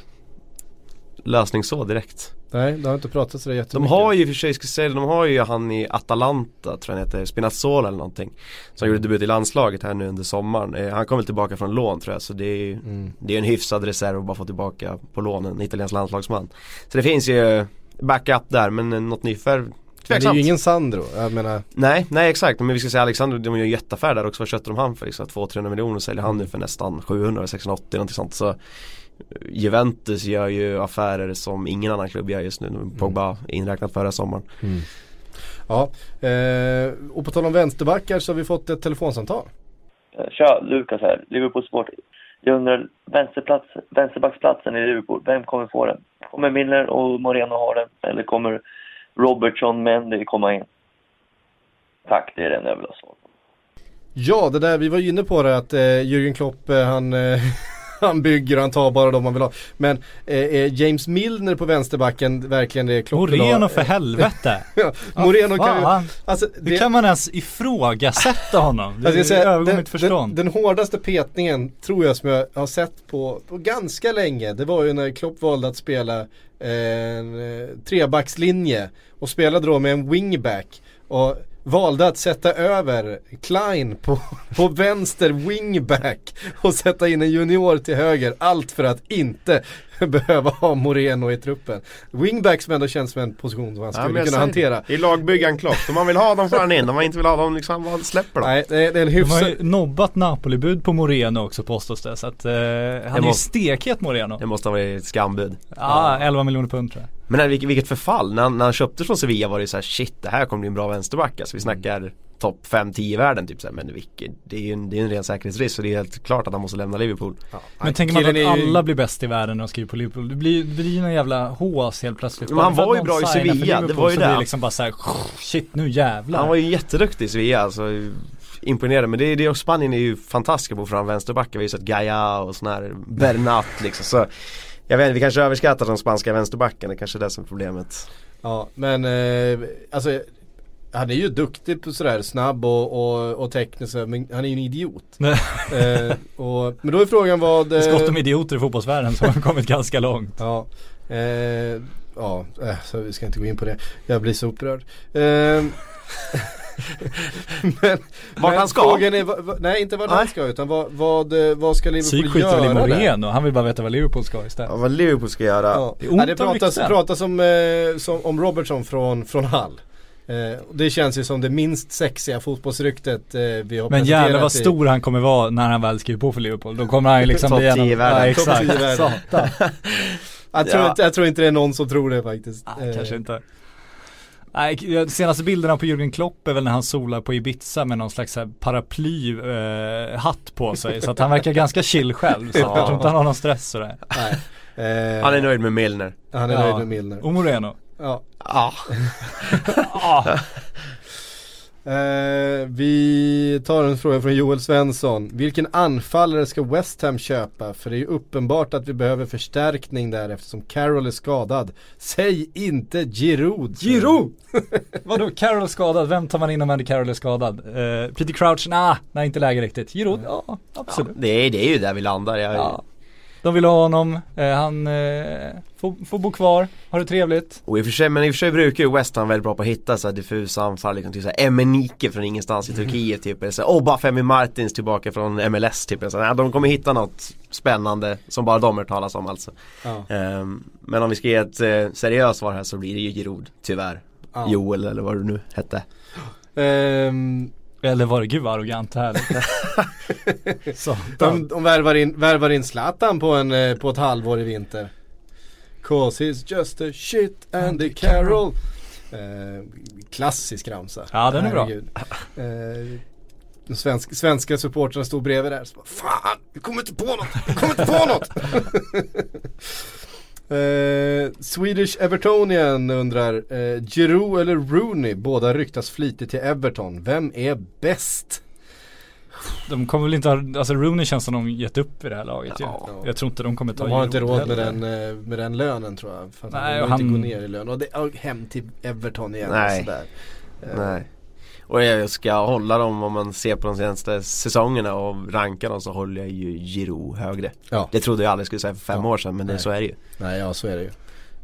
S2: lösning så direkt.
S1: Nej, det har inte pratat så
S2: De
S1: jättemycket.
S2: har ju i och för sig, ska säga de har ju han i Atalanta tror jag han heter, Spinazzola eller någonting. Som gjorde debut i landslaget här nu under sommaren. Eh, han kom väl tillbaka från lån tror jag så det är,
S1: Mm.
S2: det är en hyfsad reserv att bara få tillbaka på lån en italiensk landslagsman. Så det finns ju backup där men eh, något nyförvärv
S1: Men det är ju ingen Sandro, jag menar
S2: Nej, nej exakt. Men vi ska säga Alexander, de gör ju jätteaffär där också. Vad köpte de han för? Liksom, 200-300 miljoner och säljer han nu för nästan 700, 680 någonting sånt. Så Juventus gör ju affärer som ingen annan klubb gör just nu. Pogba inräknat förra sommaren.
S1: Ja, eh, och på tal om vänsterbackar så har vi fått ett telefonsamtal.
S5: Eh, Tja, Lukas här, Liverpool Sport. Jag undrar, vänsterplats, vänsterbacksplatsen i Liverpool, vem kommer få den? Kommer Milner och Moreno ha den? Eller kommer Robertson Mendy komma in? Tack, det är den jag vill ha svar på.
S1: Ja, det där, vi var ju inne på det att eh, Jürgen Klopp, eh, han, eh, han bygger han tar bara de man vill ha. Men eh, James Milner på vänsterbacken verkligen det klockan
S3: Moreno för helvete!
S1: ja, Moreno kan ju, alltså,
S3: Hur kan man ens ifrågasätta honom? Det
S1: Alltså säger,
S3: övergår
S1: den,
S3: mitt förstånd.
S1: Den, den hårdaste petningen tror jag som jag har sett på, på ganska länge. Det var ju när Klopp valde att spela eh, en eh, trebackslinje och spelade då med en wingback. Och valde att sätta över Klein på, på vänster wingback och sätta in en junior till höger. Allt för att inte behöva ha Moreno i truppen. Wingback som ändå känns som en position som han
S2: Ja,
S1: skulle
S2: jag
S1: kunna hantera.
S2: det. I lagbyggaren Klopp. Om man vill ha dem får han in. Om man inte vill ha dem liksom, vad släpper dem.
S1: Nej, det är, det är en
S3: De har
S1: hyfsad...
S3: ju nobbat Napoli-bud på Moreno också påstås det. Så att eh, han är ju
S2: måste-
S3: stekhet Moreno.
S2: Det måste ha varit ett skambud.
S3: Ja, 11 miljoner pund tror jag.
S2: Men nej, vilket, vilket förfall. När han, när han köptes från Sevilla var det ju så här: shit det här kommer bli en bra vänsterback. Alltså vi snackar topp 5-10 i världen typ så här. Men vilket, det är ju en, det är en ren säkerhetsrisk så det är helt klart att han måste lämna Liverpool.
S3: Men tänker man att
S1: ju-
S3: alla blir bäst i världen när de skriver på Liverpool. Det blir, det blir ju någon jävla hås helt plötsligt.
S2: Men han var ju bra i Sevilla, det var ju
S3: så
S2: det.
S3: liksom bara såhär, shit nu jävlar.
S2: Han var ju jätteduktig i Sevilla alltså. Imponerande. Men det, är det och Spanien är ju fantastiska på att få fram vänsterbackar. Vi har ju sett Gaia och sån här Bernat liksom. Så jag vet inte, vi kanske överskattar de spanska vänsterbackarna. Det kanske är det som är problemet.
S1: Ja men eh, alltså han är ju duktig på sådär snabb och, och, och teknisk men han är ju en idiot. Eh, och, men då är frågan vad...
S3: Det är
S1: eh,
S3: gott om idioter i fotbollsvärlden som har kommit ganska långt.
S1: Ja, eh, ja eh, så vi ska inte gå in på det. Jag blir så upprörd. Eh, men,
S2: Vart han ska?
S1: Frågan är, vad- vad- nej inte vad han
S2: Nej.
S1: ska utan vad, vad, eh, vad ska Liverpool
S3: Psyk skiter väl i
S1: göra?
S3: Moreno, han vill bara veta vad Liverpool ska istället.
S2: Ja, vad Liverpool ska göra.
S1: Ja.
S3: Det är ont
S1: Ja, det pratas, pratas om, eh, som, om Robertson från, från Hull. Eh, det känns ju som det minst sexiga fotbollsryktet eh, vi har
S3: Men jävlar vad
S1: i-
S3: stor han kommer vara när han väl skriver på för Liverpool. Då kommer han ju liksom bli en
S2: 10 i
S3: av-. Ja,
S1: Topp
S3: exakt.
S1: 10 i världen.
S3: Satan.
S1: Jag tror,
S2: Ja.
S1: inte, jag tror inte det är någon som tror det faktiskt.
S3: Ah,
S1: Eh,
S3: kanske inte. Nej, senaste bilderna på Jürgen Klopp är väl när han solar på Ibiza med någon slags så här paraply eh, på sig. Så att han verkar ganska chill själv. Så
S2: Ja.
S3: jag tror inte han har någon stress sådär.
S1: nej. Eh,
S2: Han är nöjd med Milner.
S1: han är
S3: Ja.
S1: nöjd med Milner.
S3: Och Moreno.
S1: Ja.
S2: Ja.
S3: Ah.
S1: Eh, vi tar en fråga från Joel Svensson. Vilken anfallare ska West Ham köpa? För det är ju uppenbart att vi behöver förstärkning där eftersom Carroll är skadad. Säg inte Giroud.
S3: Giroud! Vadå, Carroll skadad, vem tar man in om Andy Carroll är skadad? Eh, Peter Crouch, nah, nej inte läge riktigt. Giroud, ja absolut.
S2: Det är, det är ju där vi landar. Jag,
S3: Ja. De vill ha honom, eh, han eh, får, får bo kvar, ha det trevligt.
S2: Och i och för sig, men i och för sig brukar ju West Ham väldigt bra på att hitta så här diffusa anfall, liksom typ såhär Emenike från ingenstans i Turkiet typ, eller så här, Obafemi Martins tillbaka från MLS typ, så här, de kommer hitta något spännande som bara de hör talas om alltså.
S1: Ja.
S2: Ehm, men om vi ska ge ett eh, seriöst svar här så blir det ju Giroud, tyvärr.
S1: Ja.
S2: Joel eller vad du nu hette.
S1: Ehm,
S3: Eller var det, gud vad arrogant det här Så,
S1: de de värvar, in, värvar in Zlatan på, en, eh, på ett halvår i vinter. Cause he's just a shit Andy Carroll. Eh, klassisk ramsa.
S3: Ja, den är bra.
S1: Herregud. Eh, de svensk, svenska supportrarna stod bredvid där. Så bara, Fan, vi kommer inte på något! Vi kommer inte på något! Eh, Swedish Evertonian undrar, eh, Giroud eller Rooney? Båda ryktas flitigt till Everton. Vem är bäst?
S3: de kommer väl inte ha, alltså Rooney känns som de gett upp i det här laget ju.
S1: Ja.
S3: Jag tror inte de kommer ta
S1: De har inte råd med den, eh, med den lönen tror jag. För att
S3: Nej,
S1: vill inte
S3: han-
S1: gå ner i lön. Och, det, och hem till Everton igen
S2: Nej.
S1: och sådär. Eh,
S2: Nej. Och jag ska hålla dem om man ser på de senaste säsongerna och rankar dem så håller jag ju Giroud högre.
S1: Ja.
S2: Det trodde jag aldrig skulle säga för fem
S1: Ja.
S2: år sedan men det, så är det ju.
S1: Nej, ja så är det ju.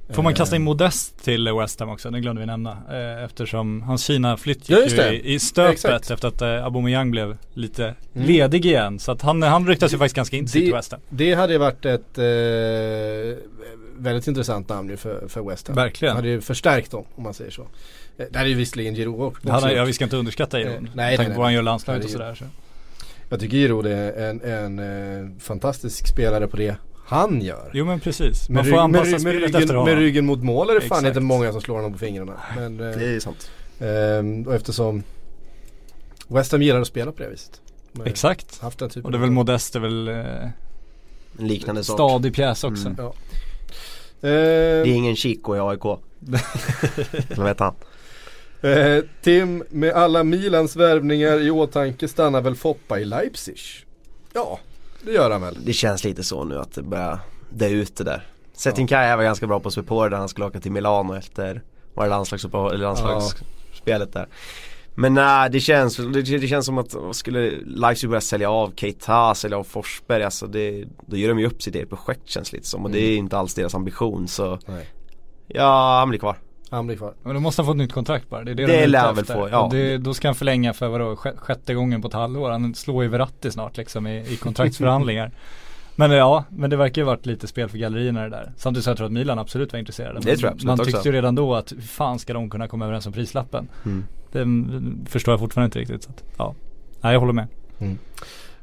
S3: Får man
S1: Eh,
S3: kasta in Modest till West Ham också? Det glömde vi nämna. Eh, eftersom hans Kina-flytt
S1: Ja,
S3: gick
S1: just
S3: ju
S1: det.
S3: i, i stöpet
S1: Exakt.
S3: efter att eh, Aubameyang blev lite
S1: Mm.
S3: ledig igen. Så att han, han ryktas ju faktiskt ganska intensivt till
S1: Det,
S3: West Ham.
S1: det hade ju varit ett eh, väldigt intressant namn ju för, för West Ham.
S3: Verkligen.
S1: Hade ju förstärkt dem om man säger så. Eh, Det hade ju visserligen Giroud också.
S3: Han,
S1: gjort.
S3: ja, vi ska inte underskatta Giroud.
S1: Eh, nej,
S3: Med
S1: nej,
S3: på vad han gör landslaget och sådär. Så.
S1: Jag tycker Giroud är en, en eh, fantastisk spelare på det han gör.
S3: Jo men precis. Man
S1: Med,
S3: får anpassa
S1: med, med,
S3: spelet
S1: ryggen,
S3: efter
S1: med
S3: honom.
S1: ryggen mot mål är det fan inte många som slår honom på fingrarna. Men, eh,
S2: Det är sant.
S1: Ehm, och eftersom West Ham gillar att spela på det viset. Har
S3: Exakt.
S1: Haft den typen
S3: Och det är väl Modest är väl eh,
S2: En liknande sort.
S3: stadig pjäs också.
S2: Mm.
S1: Ja.
S2: Det är ingen Chico i AIK. Eller vet han.
S1: Eh, Tim, med alla Milans värvningar i åtanke stannar väl Foppa i Leipzig? Ja, Det gör han väl.
S2: Det känns lite så nu att det börjar dö ut det där. Setin Kaya var ganska bra på Supporter där han skulle åka till Milano efter var det landslagsuppehåll, landslagsspelet där. Men nej, det känns, det, det känns som att skulle Leipzig börja sälja av Keita, sälja av Forsberg, alltså det, då gör de ju upp sitt eget projekt känns lite som och det är inte alls deras ambition så
S1: Nej.
S2: Ja, han blir kvar.
S1: Han blir kvar.
S3: Men då måste han få ett nytt kontrakt bara. Det är det,
S2: Det
S3: de
S2: lär han väl få, ja.
S3: Det, då ska han förlänga för vadå, sjä- sjätte gången på ett halvår. Han slår ju Verratti snart liksom i, i kontraktsförhandlingar. Men ja, men det verkar ju varit lite spel för gallerierna det där. Samtidigt så jag tror att Milan absolut var intresserade.
S2: Det tror jag absolut
S3: Man
S2: också.
S3: tyckte ju redan då att hur fan ska de kunna komma överens om prislappen?
S2: Mm.
S3: Det mm, förstår jag fortfarande inte riktigt. Så att, ja. Nej, jag håller med.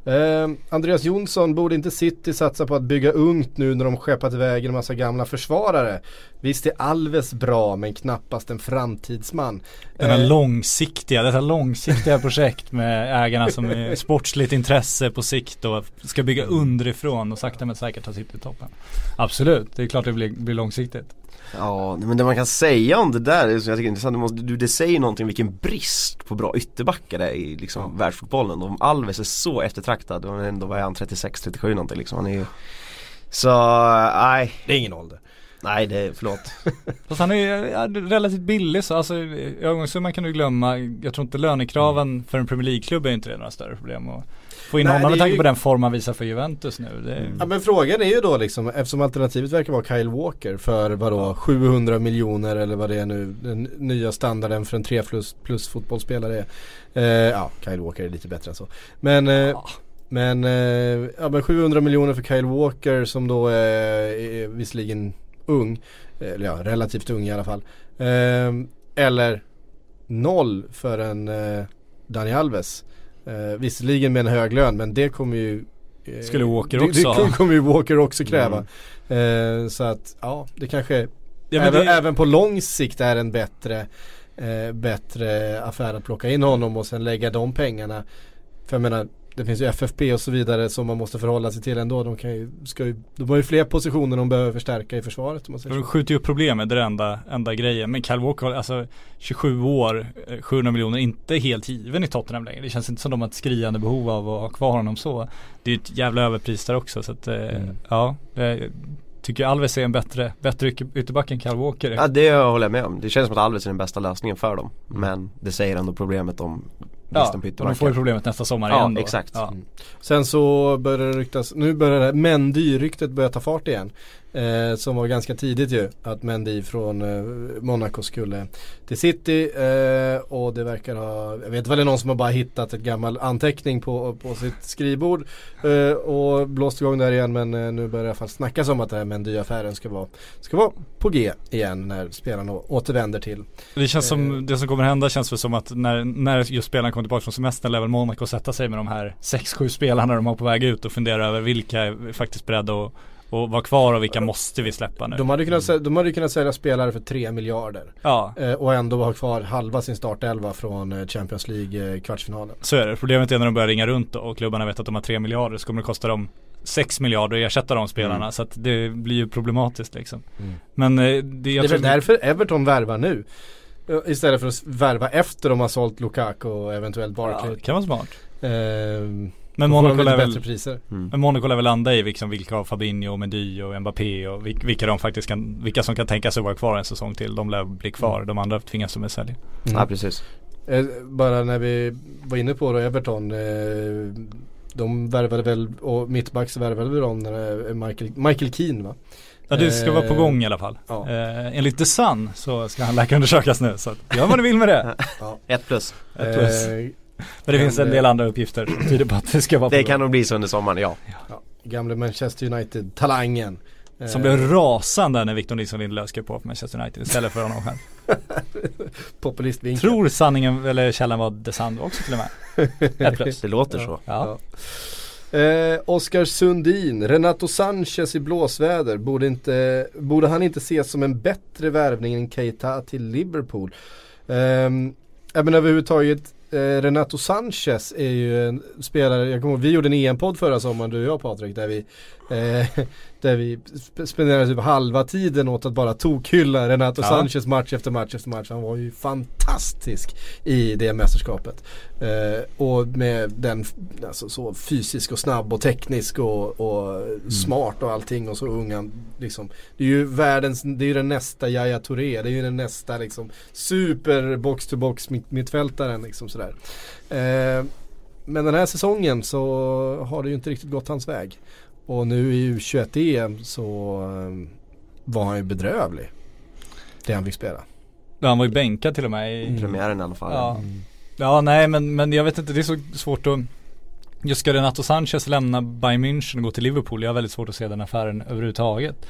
S1: Eh, Andreas Jonsson, borde inte City satsa på att bygga ungt nu när de skeppat iväg en massa gamla försvarare? Visst är Alves bra men knappast en framtidsman.
S3: Den här
S1: Eh,
S3: långsiktiga, detta långsiktiga projekt med ägarna som är sportsligt intresse på sikt och ska bygga underifrån och sakta men säkert ta sitt i toppen. Absolut, det är klart det blir, blir långsiktigt.
S2: Ja, men det man kan säga om det där är som jag tycker är intressant, det, måste, du, det säger någonting vilken brist på bra ytterbackar det är i liksom världsfotbollen. Om Alves är så eftertraktad, och ändå var han 36-37 någonting liksom. Han är ju Så, nej.
S1: Det är ingen ålder.
S2: Nej det, förlåt.
S3: Fast han är ju ja, relativt billig så alltså övergångssumman kan du glömma. Jag tror inte lönekraven för en Premier League-klubb är inte det några större problem. Och få in
S1: Nej,
S3: honom med tanke
S1: ju-
S3: på den form han visar för Juventus nu. Är,
S1: Ja men frågan är ju då liksom, eftersom alternativet verkar vara Kyle Walker för vadå 700 miljoner eller vad det är nu, den nya standarden för en 3 plus, plus fotbollsspelare är. Eh, ja, Kyle Walker är lite bättre än så. Men, eh, men, eh, ja, men 700 miljoner för Kyle Walker som då är, är visserligen ung, eller ja relativt ung i alla fall. Eh, eller noll för en eh, Dani Alves. Eh, visserligen med en hög lön men det kommer ju eh,
S3: Skulle Walker
S1: det,
S3: också
S1: Det kommer- ju Walker också kräva. Eh, så att ja, det kanske
S3: Ja,
S1: även,
S3: det-
S1: även på lång sikt är en bättre, eh, bättre affär att plocka in honom och sen lägga de pengarna. För jag menar, det finns ju FFP och så vidare som man måste förhålla sig till ändå. De, kan ju, ska ju, de har ju fler positioner de behöver förstärka i försvaret om man säger
S3: De skjuter ju upp problemet, det är det enda, enda grejen. Men Kyle Walker, alltså 27 år, eh, 700 miljoner, inte helt given i Tottenham längre. Det känns inte som de har ett skriande behov av att ha kvar honom så. Det är ju ett jävla överpris där också så att, eh, ja. Det, tycker jag Alves är en bättre, bättre ytter- ytterback än Kyle Walker.
S2: Ja det håller jag med om. Det känns som att Alves är den bästa lösningen för dem. Men det säger ändå problemet om
S3: Ja, och de får ju problemet nästa sommar igen då.
S2: exakt.
S3: Ja.
S1: Sen så börjar det ryktas, nu börjar Mendy-ryktet börja ta fart igen. Eh, som var ganska tidigt ju, att Mendy från eh, Monaco skulle till City. Eh, och det verkar ha, jag vet väl det är någon som har bara hittat ett gammal anteckning på, på sitt skrivbord. Eh, och blåst igång där igen men eh, nu börjar det i alla fall snackas om att den här Mendy-affären ska vara, ska vara på G igen när spelarna återvänder till.
S3: Det känns
S1: Eh.
S3: som, det som kommer hända känns väl som att när, när just spelarna kommer tillbaka från semestern lär väl Monaco sätta sig med de här 6-7 spelarna de har på väg ut och fundera över vilka är faktiskt beredda att, att vara kvar och vilka måste vi släppa nu.
S1: De hade kunnat, sä- de hade kunnat sälja spelare för 3 miljarder.
S3: Ja,
S1: Eh, och ändå ha kvar halva sin startelva från eh, Champions League eh,
S3: så är det. Problemet är när de börjar ringa runt och klubbarna vet att de har 3 miljarder så kommer det kosta dem 6 miljarder att ersätta de spelarna
S1: Mm.
S3: så att det blir ju problematiskt liksom. Men eh, det, jag
S1: det är väl därför Everton värvar nu. Eh, Istället för att värva efter de har sålt Lukaku och eventuellt
S3: ja,
S1: Barkley.
S3: det kan vara smart.
S1: Eh,
S3: Men Monaco lär väl
S1: bättre priser.
S3: Men Monaco lär väl landa i liksom vilka av Fabinho, Mendy och Mbappé och vil- vilka de faktiskt kan, vilka som kan tänka sig vara kvar en säsong till. De lär bli kvar, de andra tvingas de sälja.
S2: Ja precis.
S1: Eh, bara när vi var inne på då Everton. Eh, de värvade väl, och mittbacks värvade väl de Michael, Michael Keane va?
S3: Ja det ska vara på
S1: Eh,
S3: gång i alla fall.
S1: ja.
S3: Eh, enligt The Sun så ska han läkarundersökas nu så gör vad ni vill med det.
S2: Ett plus.
S3: Ett plus.
S1: Eh,
S3: Men det finns en del andra uppgifter som tyder på att det ska vara på
S2: Det
S3: gång.
S2: kan nog bli så under sommaren, ja.
S1: ja, gamle Manchester United-talangen. Eh,
S3: Som blev rasande när Victor Nilsson Lindelöf skrev på för Manchester United istället för honom själv.
S1: populistvinkel.
S3: Tror sanningen, eller källan var The Sun också till och med. Ett plus.
S2: Det låter så.
S3: Ja.
S1: Eh, Oskar Sundin, Renato Sanchez i blåsväder. Borde, inte, borde han inte ses som en bättre värvning än Keita till Liverpool? Eh, ja, men överhuvudtaget eh, Renato Sanchez är ju en spelare, jag kommer ihåg, vi gjorde en EM-podd förra sommaren du och jag Patrik där vi eh, där vi sp- spenderade typ halva tiden åt att bara tokhylla Renato
S3: Ja.
S1: Sanchez match efter match efter match. Han var ju fantastisk i det mästerskapet. Eh, och med den, alltså så fysisk och snabb och teknisk och, och smart och allting och så ung han liksom. Det är ju världens, det är ju den nästa Yahya Touré, det är ju den nästa liksom super box to box mitt, mittfältaren liksom sådär. Eh, men den här säsongen så har det ju inte riktigt gått hans väg. Och nu i U21-EM så eh, var han ju bedrövlig. Det han fick spela.
S3: Ja, han var ju bänkad till och med i
S2: Premiären i alla fall.
S3: Ja, ja nej men, men jag vet inte, det är så svårt att Just ska Renato Sanchez lämna Bayern München och gå till Liverpool? Jag har väldigt svårt att se den affären överhuvudtaget.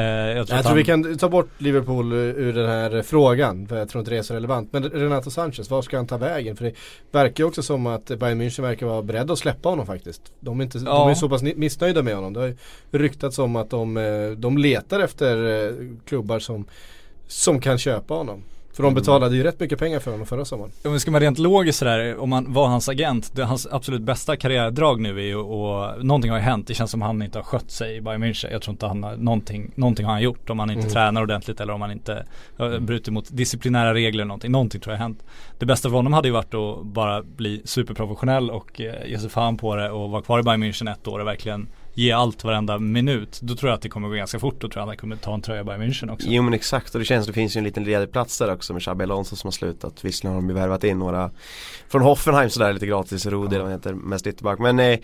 S3: Eh, jag tror,
S1: Jag tror
S3: han,
S1: vi kan ta bort Liverpool ur ur den här frågan. För jag tror inte det är så relevant. Men Renato Sanchez, var ska han ta vägen? För det verkar ju också som att Bayern München verkar vara beredda att släppa honom faktiskt. De är, inte, de
S3: Ja.
S1: är så pass missnöjda med honom. Det har ju ryktats om att de, eh, de letar efter eh, klubbar som, som kan köpa honom. För de betalade ju rätt mycket pengar för honom förra sommaren.
S3: Om ska vara rent logiskt sådär, om man var hans agent, det, hans absolut bästa karriärdrag nu är ju och någonting har ju hänt. Det känns som han inte har skött sig i Bayern München. Jag tror inte han har, någonting, någonting har han gjort. Om han inte
S1: Mm.
S3: tränar ordentligt eller om han inte uh, bryter mot disciplinära regler eller någonting. Någonting tror jag har hänt. Det bästa för honom hade ju varit att bara bli superprofessionell och uh, ge sig fan på det och vara kvar i Bayern München ett år och verkligen ge allt varenda minut. Då tror jag att det kommer gå ganska fort. Då tror jag att han kommer ta en tröja i Bayern München också.
S2: Jo men exakt och det känns det finns ju en liten ledig plats där också med Xabi Alonso som har slutat. Visserligen har de ju värvat in några från Hoffenheim sådär lite gratis, Rudi eller vad han heter, mest ytterback. Men eh,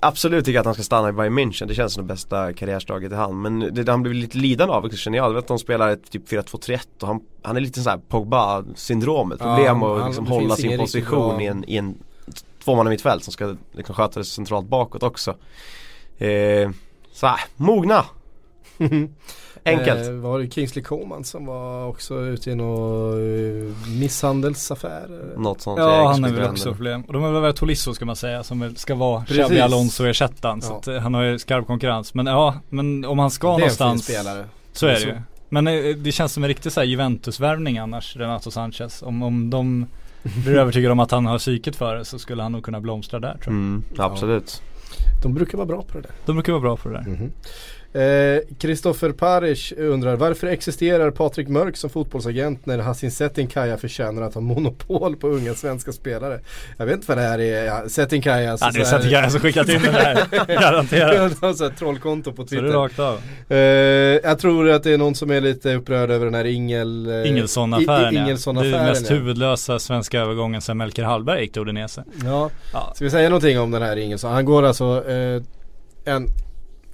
S2: absolut tycker jag att han ska stanna i Bayern München. Det känns som det bästa karriärslaget i hand. Men det, han blivit lite lidande av också känner jag. Jag vet att de spelar ett typ 4-2-3-1 och han, han är lite såhär Pogba-syndromet.
S1: Ja,
S2: Problem
S1: han-
S2: att liksom hålla sin position i en, i en tvåmanna mittfält som ska liksom sköta det centralt bakåt också. Eh, så här, mogna! Enkelt.
S1: Eh, var det Kingsley Coman som var också ute i någon eh, misshandelsaffär?
S2: Något sånt.
S3: Ja han är väl också problem. Och de är väl Tolisso ska man säga som ska vara. Xabi Alonso ersättaren. Så
S1: Ja.
S3: att, eh, han har ju skarp konkurrens. Men ja, men om han ska
S1: det är en
S3: någonstans
S1: fin spelare.
S3: så är det ju. Men eh, det känns som en riktig så här Juventus-värvning annars, Renato Sanchez. Om, om de blir övertygade om att han har psyket för det så skulle han nog kunna blomstra där tror jag.
S2: Mm, absolut.
S1: De brukar vara bra på det där.
S3: De brukar vara bra på det där.
S1: Mhm. Eh, Kristoffer Parish undrar varför existerar Patrik Mörk som fotbollsagent när Hassin Setinkaya förtjänar att ha monopol på unga svenska spelare? Jag vet inte vad det här är, ja, Setinkaya alltså
S3: Ja det är
S1: här-
S3: Setinkaya som skickat in den där, garanterat.
S1: Han har här trollkonto på
S3: Så det är
S1: Twitter.
S3: rakt av.
S1: Eh, jag tror att det är någon som är lite upprörd över den här Ingel, eh,
S3: Ingelsson-affären
S1: I- I-
S3: ja. Det är mest
S1: ja.
S3: huvudlösa svenska övergången sen Melker Hallberg gick till Udinese.
S1: Ja,
S3: Ja.
S1: ska vi säga någonting om den här Ingelsson? Han går alltså eh, en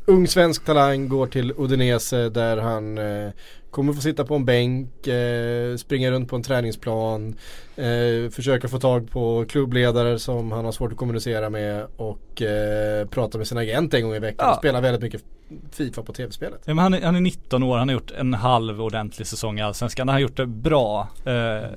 S1: ung svensk talang går till Udinese där han eh, kommer få sitta på en bänk, eh, springa runt på en träningsplan, eh, försöka få tag på klubbledare som han har svårt att kommunicera med och eh, prata med sin agent en gång i veckan.
S3: Ja.
S1: Spela väldigt mycket Fifa på tv-spelet.
S3: Ja, han, är, han är 19 år, han har gjort en halv ordentlig säsong i Allsvenskan. Han har gjort det bra. Eh,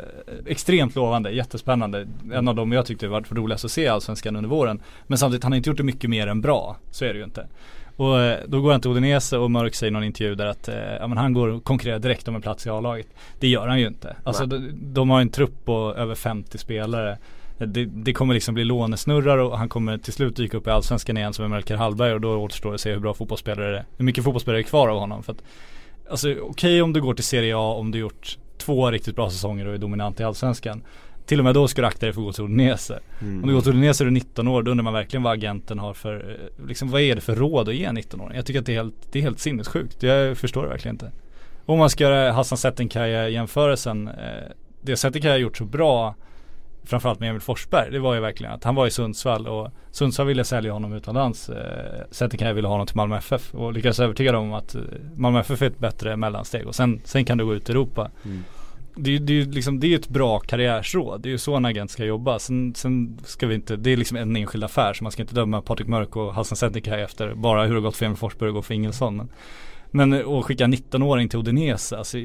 S3: extremt lovande, jättespännande. En av dem jag tyckte var roligast att se i Allsvenskan under våren. Men samtidigt, han har inte gjort det mycket mer än bra. Så är det ju inte. Och eh, då går han till Udinese och Mörk säger i någon intervju där att eh, ja, men han går och konkurrerar direkt om en plats i A-laget. Det gör han ju inte. Alltså de, de har en trupp på över 50 spelare. Det, det kommer liksom bli lånesnurrar och han kommer till slut dyka upp i Allsvenskan igen som Melker Hallberg och då återstår det att se hur bra fotbollsspelare det är. Hur mycket fotbollsspelare är kvar av honom. För att, alltså okej om du går till Serie A om du gjort två riktigt bra säsonger och är dominant i Allsvenskan. Till och med då ska du akta dig för att gå till Udinese.
S2: Mm.
S3: Om du går till Udinese är du 19 år, då undrar man verkligen vad agenten har för, eh, liksom vad är det för råd att ge en 19-åring? Jag tycker att det är helt, det är helt sinnessjukt. Jag förstår det verkligen inte. Om man ska göra Hassan Setinkaya jämförelsen, eh, det Setinkaya har gjort så bra framförallt med Emil Forsberg, det var ju verkligen att han var i Sundsvall och Sundsvall ville sälja honom utomlands. Eh, Setinkaya ville ha honom till Malmö FF och lyckades övertyga dem om att eh, Malmö FF är ett bättre mellansteg och sen, sen kan du gå ut i Europa.
S2: Mm.
S3: Det, är ju- det, liksom, det är ju ett bra karriärsråd. Det är ju så en agent ska jobba. Sen, sen ska vi inte, det är liksom en enskild affär så man ska inte döma Patrik Mörk och Hassan Setinkaya efter bara hur det gått för Emil Forsberg och för Ingelsson. Men, men att skicka 19-åring till Odinese, alltså,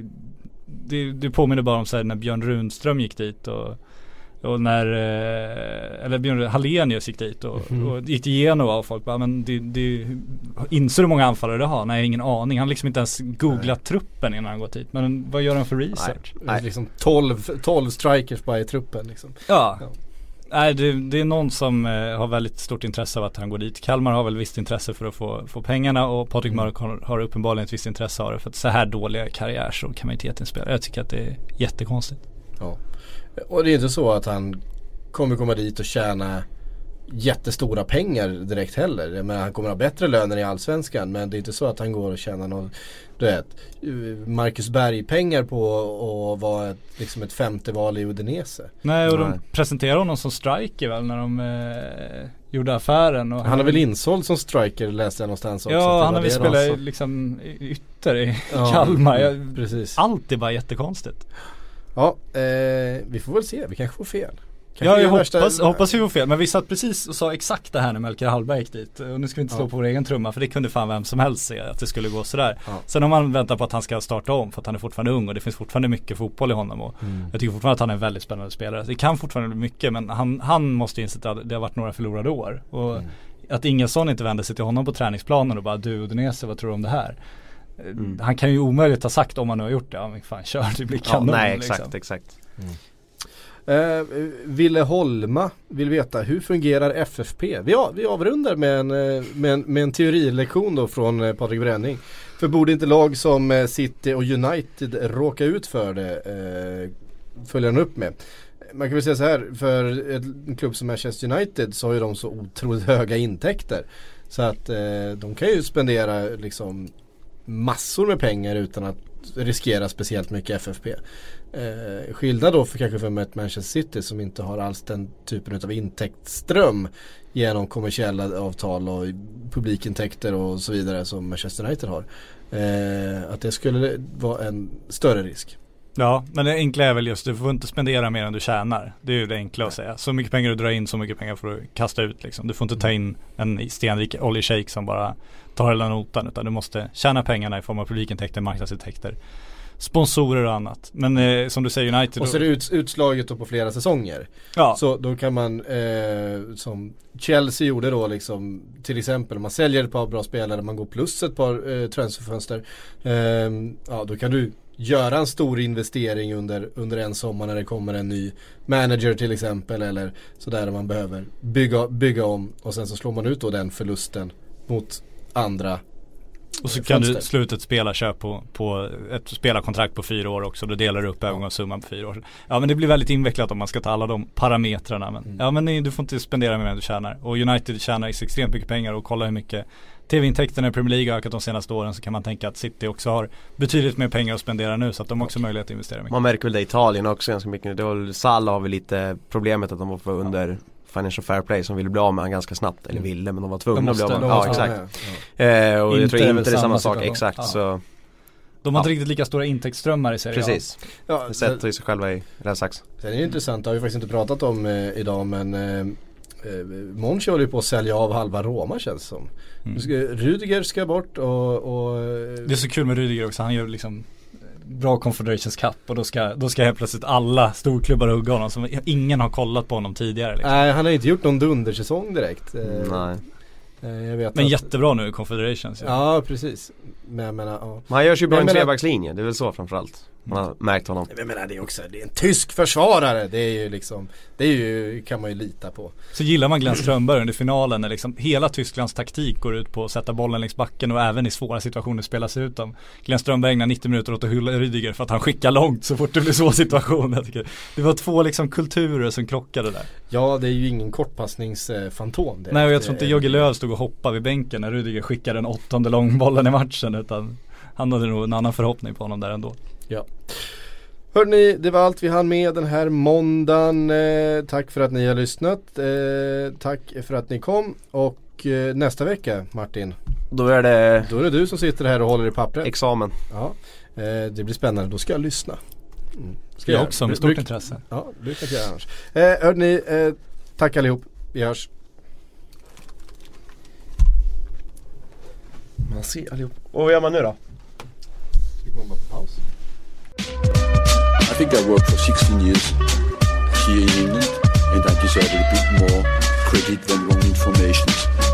S3: det, det påminner bara om så här när Björn Runström gick dit och och när, eh, eller Björn Hallenius gick dit och,
S1: Mhm.
S3: och gick till Genova och folk bara men det, det, inser du hur många anfallare det har? Nej ingen aning. Han har liksom inte ens googlat truppen innan han gått hit. Men vad gör han för research?
S1: Det är liksom 12, 12 strikers bara i truppen liksom.
S3: Ja. Nej det, det är någon som eh, har väldigt stort intresse av att han går dit. Kalmar har väl visst intresse för att få, få pengarna och Patrik
S1: Mm.
S3: Mörk har, har uppenbarligen ett visst intresse av det. För att så här dåliga karriär så kan man inte ge till en spelare. Jag tycker att det är jättekonstigt.
S1: Ja. Och det är inte så att han kommer komma dit och tjäna jättestora pengar direkt heller. Jag menar, han kommer ha bättre löner i Allsvenskan men det är inte så att han går och tjänar någon, du vet, Marcus Berg-pengar på att vara ett, liksom ett femte val i Udinese.
S3: Nej och
S2: Nej.
S3: de presenterar honom som striker väl när de eh, gjorde affären. Och
S1: Han har väl insåld som striker läste jag någonstans också.
S3: Ja han har väl spelat liksom ytter i
S1: Ja,
S3: Kalmar. Jag,
S1: Precis.
S3: allt är bara jättekonstigt.
S1: Ja, eh, vi får väl se. Vi kanske får fel. Kanske
S3: Ja jag
S1: värsta-
S3: hoppas, hoppas vi får fel. Men vi satt precis och sa exakt det här när Melker Hallberg gick dit. Och nu ska vi inte slå
S1: Ja.
S3: på vår egen trumma för det kunde fan vem som helst se att det skulle gå sådär.
S1: Ja.
S3: Sen om man väntar på att han ska starta om för att han är fortfarande ung och det finns fortfarande mycket fotboll i honom. Och
S1: Mm.
S3: Jag tycker fortfarande att han är en väldigt spännande spelare. Det kan fortfarande bli mycket men han, han måste inse att det har varit några förlorade år. Och
S1: Mm.
S3: att Ingesson inte vände sig till honom på träningsplanen och bara du Udinese vad tror du om det här?
S2: Mm.
S3: Han kan ju omöjligt ha sagt om han nu har gjort det, ja men fan kör det blir
S2: Ja,
S3: kanon
S2: nej exakt,
S3: liksom.
S2: exakt.
S1: Eh, Ville Holma vill veta hur fungerar FFP? Vi, av, vi avrundar med en, eh, med, en, med en teorilektion då från eh, Patrik Bränning. För borde inte lag som eh, City och United råka ut för det eh, följer han upp med. Man kan väl säga så här, för ett- en klubb som Manchester United så har ju de så otroligt höga intäkter. Så att eh, de kan ju spendera liksom massor med pengar utan att riskera speciellt mycket FFP. Eh, skillnad då för kanske för ett Manchester City som inte har alls den typen av intäktsström genom kommersiella avtal och publikintäkter och så vidare som Manchester United har. Eh, att det skulle vara en större risk.
S3: Ja, men det enkla är väl just du får inte spendera mer än du tjänar. Det är ju det enkla att säga. Så mycket pengar du drar in, så mycket pengar får du kasta ut liksom. Du får inte ta in en stenrik oljeshejk som bara tar hela notan. Utan du måste tjäna pengarna i form av publikintäkter, marknadsintäkter, sponsorer och annat. Men eh, som du säger United.
S1: Och så är det ut, utslaget då på flera säsonger.
S3: ja,
S1: Så då kan man, eh, som Chelsea gjorde då liksom, till exempel man säljer ett par bra spelare, man går plus ett par eh, transferfönster. Eh, ja, då kan du göra en stor investering under, under en sommar när det kommer en ny manager till exempel eller sådär där man behöver bygga, bygga om och sen så slår man ut då den förlusten mot andra
S3: och så kan du
S1: fönster.
S3: sluta ett spelarköp på, på ett spelarkontrakt på fyra år också. Då delar du upp övergångssumman på fyra år. Ja men det blir väldigt invecklat om man ska ta alla de parametrarna. Men,
S1: Mm.
S3: Ja men nej, du får inte spendera mer än du tjänar. Och United tjänar extremt mycket pengar och kolla hur mycket TV-intäkterna i Premier League har ökat de senaste åren så kan man tänka att City också har betydligt mer pengar att spendera nu så att de också har möjlighet att investera mycket.
S2: Man märker väl det i Italien också ganska mycket. Salah har väl lite problemet att de var för under Financial Fair Play som ville bli av med honom ganska snabbt. Eller ville men de var tvungna
S3: De
S2: att bli av med honom. Ja exakt.
S1: ja.
S2: Eh, och
S3: Inte
S2: jag tror inte det är
S3: samma
S2: samma sak exakt
S3: Ja.
S2: så
S3: De har inte
S2: Ja.
S3: riktigt lika stora intäktsströmmar i Serie A.
S2: precis.
S1: Ja,
S2: De
S1: sen,
S2: sätter ju sig själva i rävsax.
S1: sen är det intressant, det har vi faktiskt inte pratat om eh, idag men eh, eh, Monchi håller ju på att sälja av halva Roma känns det som.
S3: Mm.
S1: Rudiger ska bort och, och
S3: Det är så kul med Rydiger också, han gör liksom bra Confederations Cup och då ska, då ska helt plötsligt alla storklubbar hugga honom som ingen har kollat på honom tidigare liksom.
S1: Nej han har inte gjort någon dundersäsong direkt. Eh,
S2: Nej.
S1: eh, jag vet
S3: Men
S1: att,
S3: jättebra nu i Confederations ja.
S1: Ja precis. Men jag menar, ja.
S2: Men han görs ju bra i en trebackslinje, det är väl så framförallt. Man har märkt honom.
S1: Jag menar det är också, det är en tysk försvarare. Det är ju liksom, det är ju, kan man ju lita på.
S3: Så gillar man Glenn Strömberg under finalen när liksom hela Tysklands taktik går ut på att sätta bollen längs backen och även i svåra situationer spelas ut dem. Glenn Strömberg ägnar 90 minuter åt att hylla Rydiger för att han skickar långt så fort det blir svår situation. Jag tycker. Det var två liksom kulturer som krockade där.
S1: Ja det är ju ingen kortpassningsfantom. direkt.
S3: Nej och jag tror inte
S1: Eh,
S3: Jogge Löw stod och hoppade vid bänken när Rydiger skickade den åttonde långbollen i matchen utan han hade nog en annan förhoppning på honom där ändå.
S1: Ja. Hörrni, det var allt vi hann med den här måndagen. Eh, tack för att ni har lyssnat. Eh, tack för att ni kom. Och eh, nästa vecka Martin,
S2: Då är det
S1: då är det du som sitter här och håller i pappret.
S2: examen.
S1: Ja, eh, det blir spännande. Då ska jag lyssna. Mm. Ska
S3: Jag också med stort
S1: bruk-
S3: intresse.
S1: Ja, det brukar jag annars. Eh, hörni, eh, tack allihop. Vi hörs.
S2: Man ser allihop. Och vad gör man nu då?
S1: Vi kommer bara på paus.
S6: I think I worked for 16 years here in England and I deserve a bit more credit than wrong information.